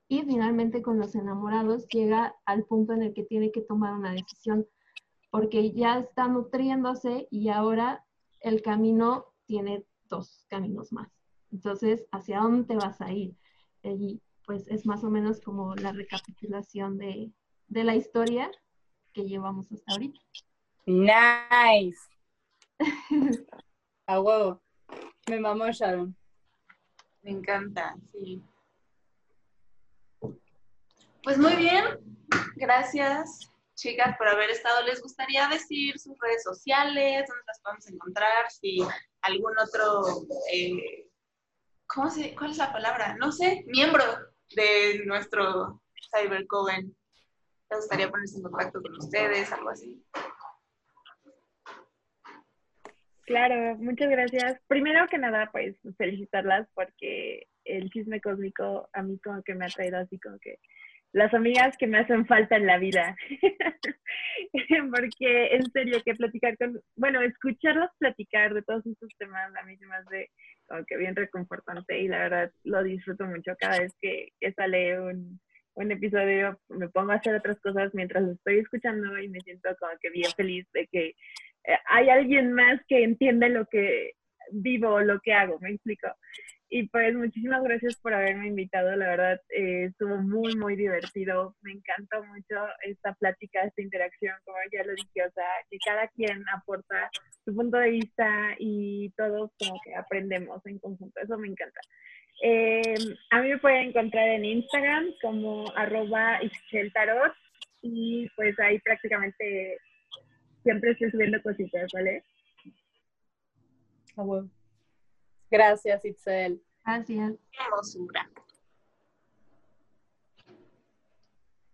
Y finalmente con los enamorados llega al punto en el que tiene que tomar una decisión porque ya está nutriéndose y ahora el camino tiene dos caminos más. Entonces, ¿hacia dónde vas a ir? Y pues es más o menos como la recapitulación de, de la historia que llevamos hasta ahorita. Nice. A huevo. Me mamó Sharon. Me encanta, sí. Pues muy bien, gracias chicas, por haber estado. ¿Les gustaría decir sus redes sociales, dónde las podemos encontrar? Si algún otro, eh, ¿cómo se, ¿cuál es la palabra? No sé, miembro de nuestro CyberCoven. ¿Les gustaría ponerse en contacto con ustedes, algo así? Claro, muchas gracias. Primero que nada, pues felicitarlas porque el chisme cósmico a mí como que me ha traído así como que las amigas que me hacen falta en la vida. Porque en serio que platicar con, bueno, escucharlos platicar de todos estos temas a mí se me hace que bien reconfortante y la verdad lo disfruto mucho cada vez que, sale un, episodio, me pongo a hacer otras cosas mientras estoy escuchando y me siento como que bien feliz de que eh, hay alguien más que entiende lo que vivo, lo que hago, me explico. Y pues muchísimas gracias por haberme invitado, la verdad eh, estuvo muy, muy divertido, me encantó mucho esta plática, esta interacción, como ya lo dije, o sea, que cada quien aporta su punto de vista y todos como que aprendemos en conjunto, eso me encanta. Eh, a mí me pueden encontrar en Instagram como arroba Tarot y pues ahí prácticamente siempre estoy subiendo cositas, ¿vale? Ah, bueno. Gracias, Itzel. Gracias. Hermosura.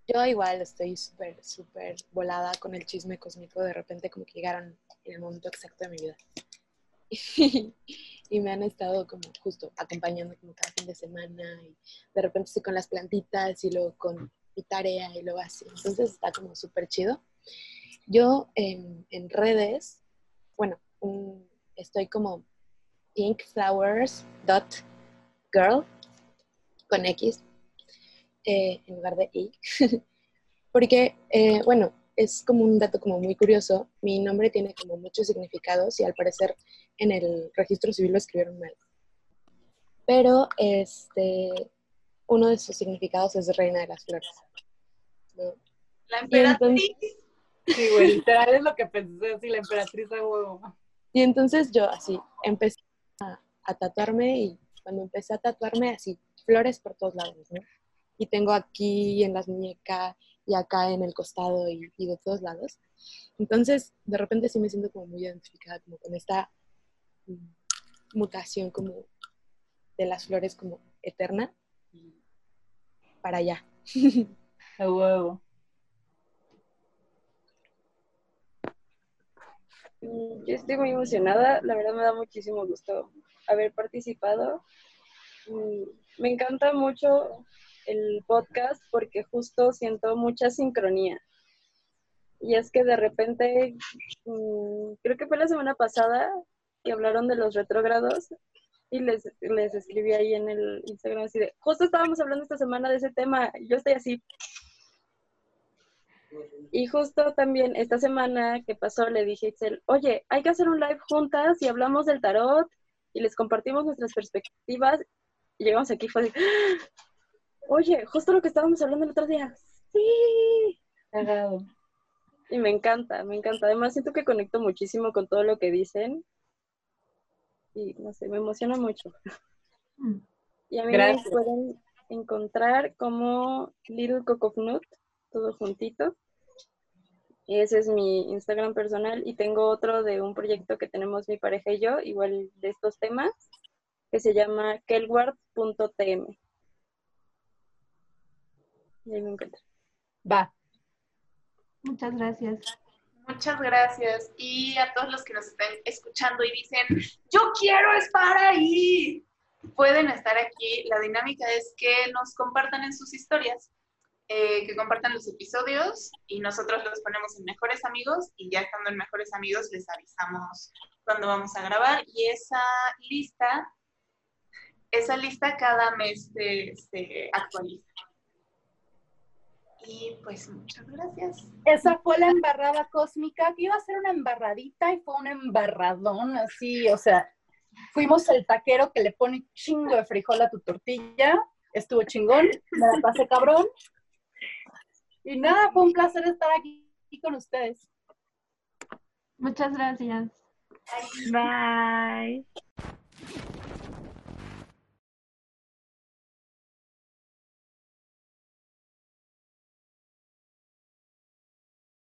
Yo igual estoy súper, súper volada con el chisme cósmico. De repente como que llegaron en el momento exacto de mi vida. Y, me han estado como justo acompañando como cada fin de semana. Y de repente estoy con las plantitas y luego con mi tarea y luego así. Entonces está como súper chido. Yo en, en redes, bueno, estoy como pinkflowers.girl con X eh, en lugar de Y. Porque, eh, bueno, es como un dato como muy curioso. Mi nombre tiene como muchos significados y al parecer en el registro civil lo escribieron mal. Pero este, uno de sus significados es reina de las flores. La emperatriz. sí, güey, literal es lo que pensé, así la emperatriz de huevo. Y entonces yo así empecé a, tatuarme y cuando empecé a tatuarme así, flores por todos lados, ¿no? Y tengo aquí en las muñecas y acá en el costado y, de todos lados. Entonces, de repente sí me siento como muy identificada como con esta mm, mutación como de las flores como eterna para allá. A huevo. Yo estoy muy emocionada, la verdad me da muchísimo gusto haber participado Mm, Me encanta mucho el podcast porque justo siento mucha sincronía. Y es que de repente, mm, creo que fue la semana pasada que hablaron de los retrógrados y les, les escribí ahí en el Instagram así de, justo estábamos hablando esta semana de ese tema, yo estoy así. Y justo también esta semana que pasó le dije a Itzel, oye, hay que hacer un live juntas y hablamos del tarot y les compartimos nuestras perspectivas. Y llegamos aquí y fue de, "Ah, oye, justo lo que estábamos hablando el otro día. Sí. Cagado. Y me encanta, me encanta. Además siento que conecto muchísimo con todo lo que dicen. Y no sé, me emociona mucho. Mm. Y a mí Gracias. me pueden encontrar como Little Cocofnut, todo juntito. Y ese es mi Instagram personal. Y tengo otro de un proyecto que tenemos mi pareja y yo, igual de estos temas, que se llama kelward.tm. Y ahí me encuentro. Va. Muchas gracias. Muchas gracias. Y a todos los que nos están escuchando y dicen, yo quiero estar ahí. Pueden estar aquí. La dinámica es que nos compartan en sus historias, eh, que compartan los episodios y nosotros los ponemos en Mejores Amigos y ya estando en Mejores Amigos les avisamos cuando vamos a grabar. Y esa lista, esa lista cada mes se, actualiza. Y pues muchas gracias. Esa fue la embarrada cósmica, que iba a ser una embarradita y fue un embarradón, así, o sea, fuimos el taquero que le pone chingo de frijol a tu tortilla, estuvo chingón, me la pasé cabrón. Y nada, fue un placer estar aquí con ustedes. Muchas gracias. Bye.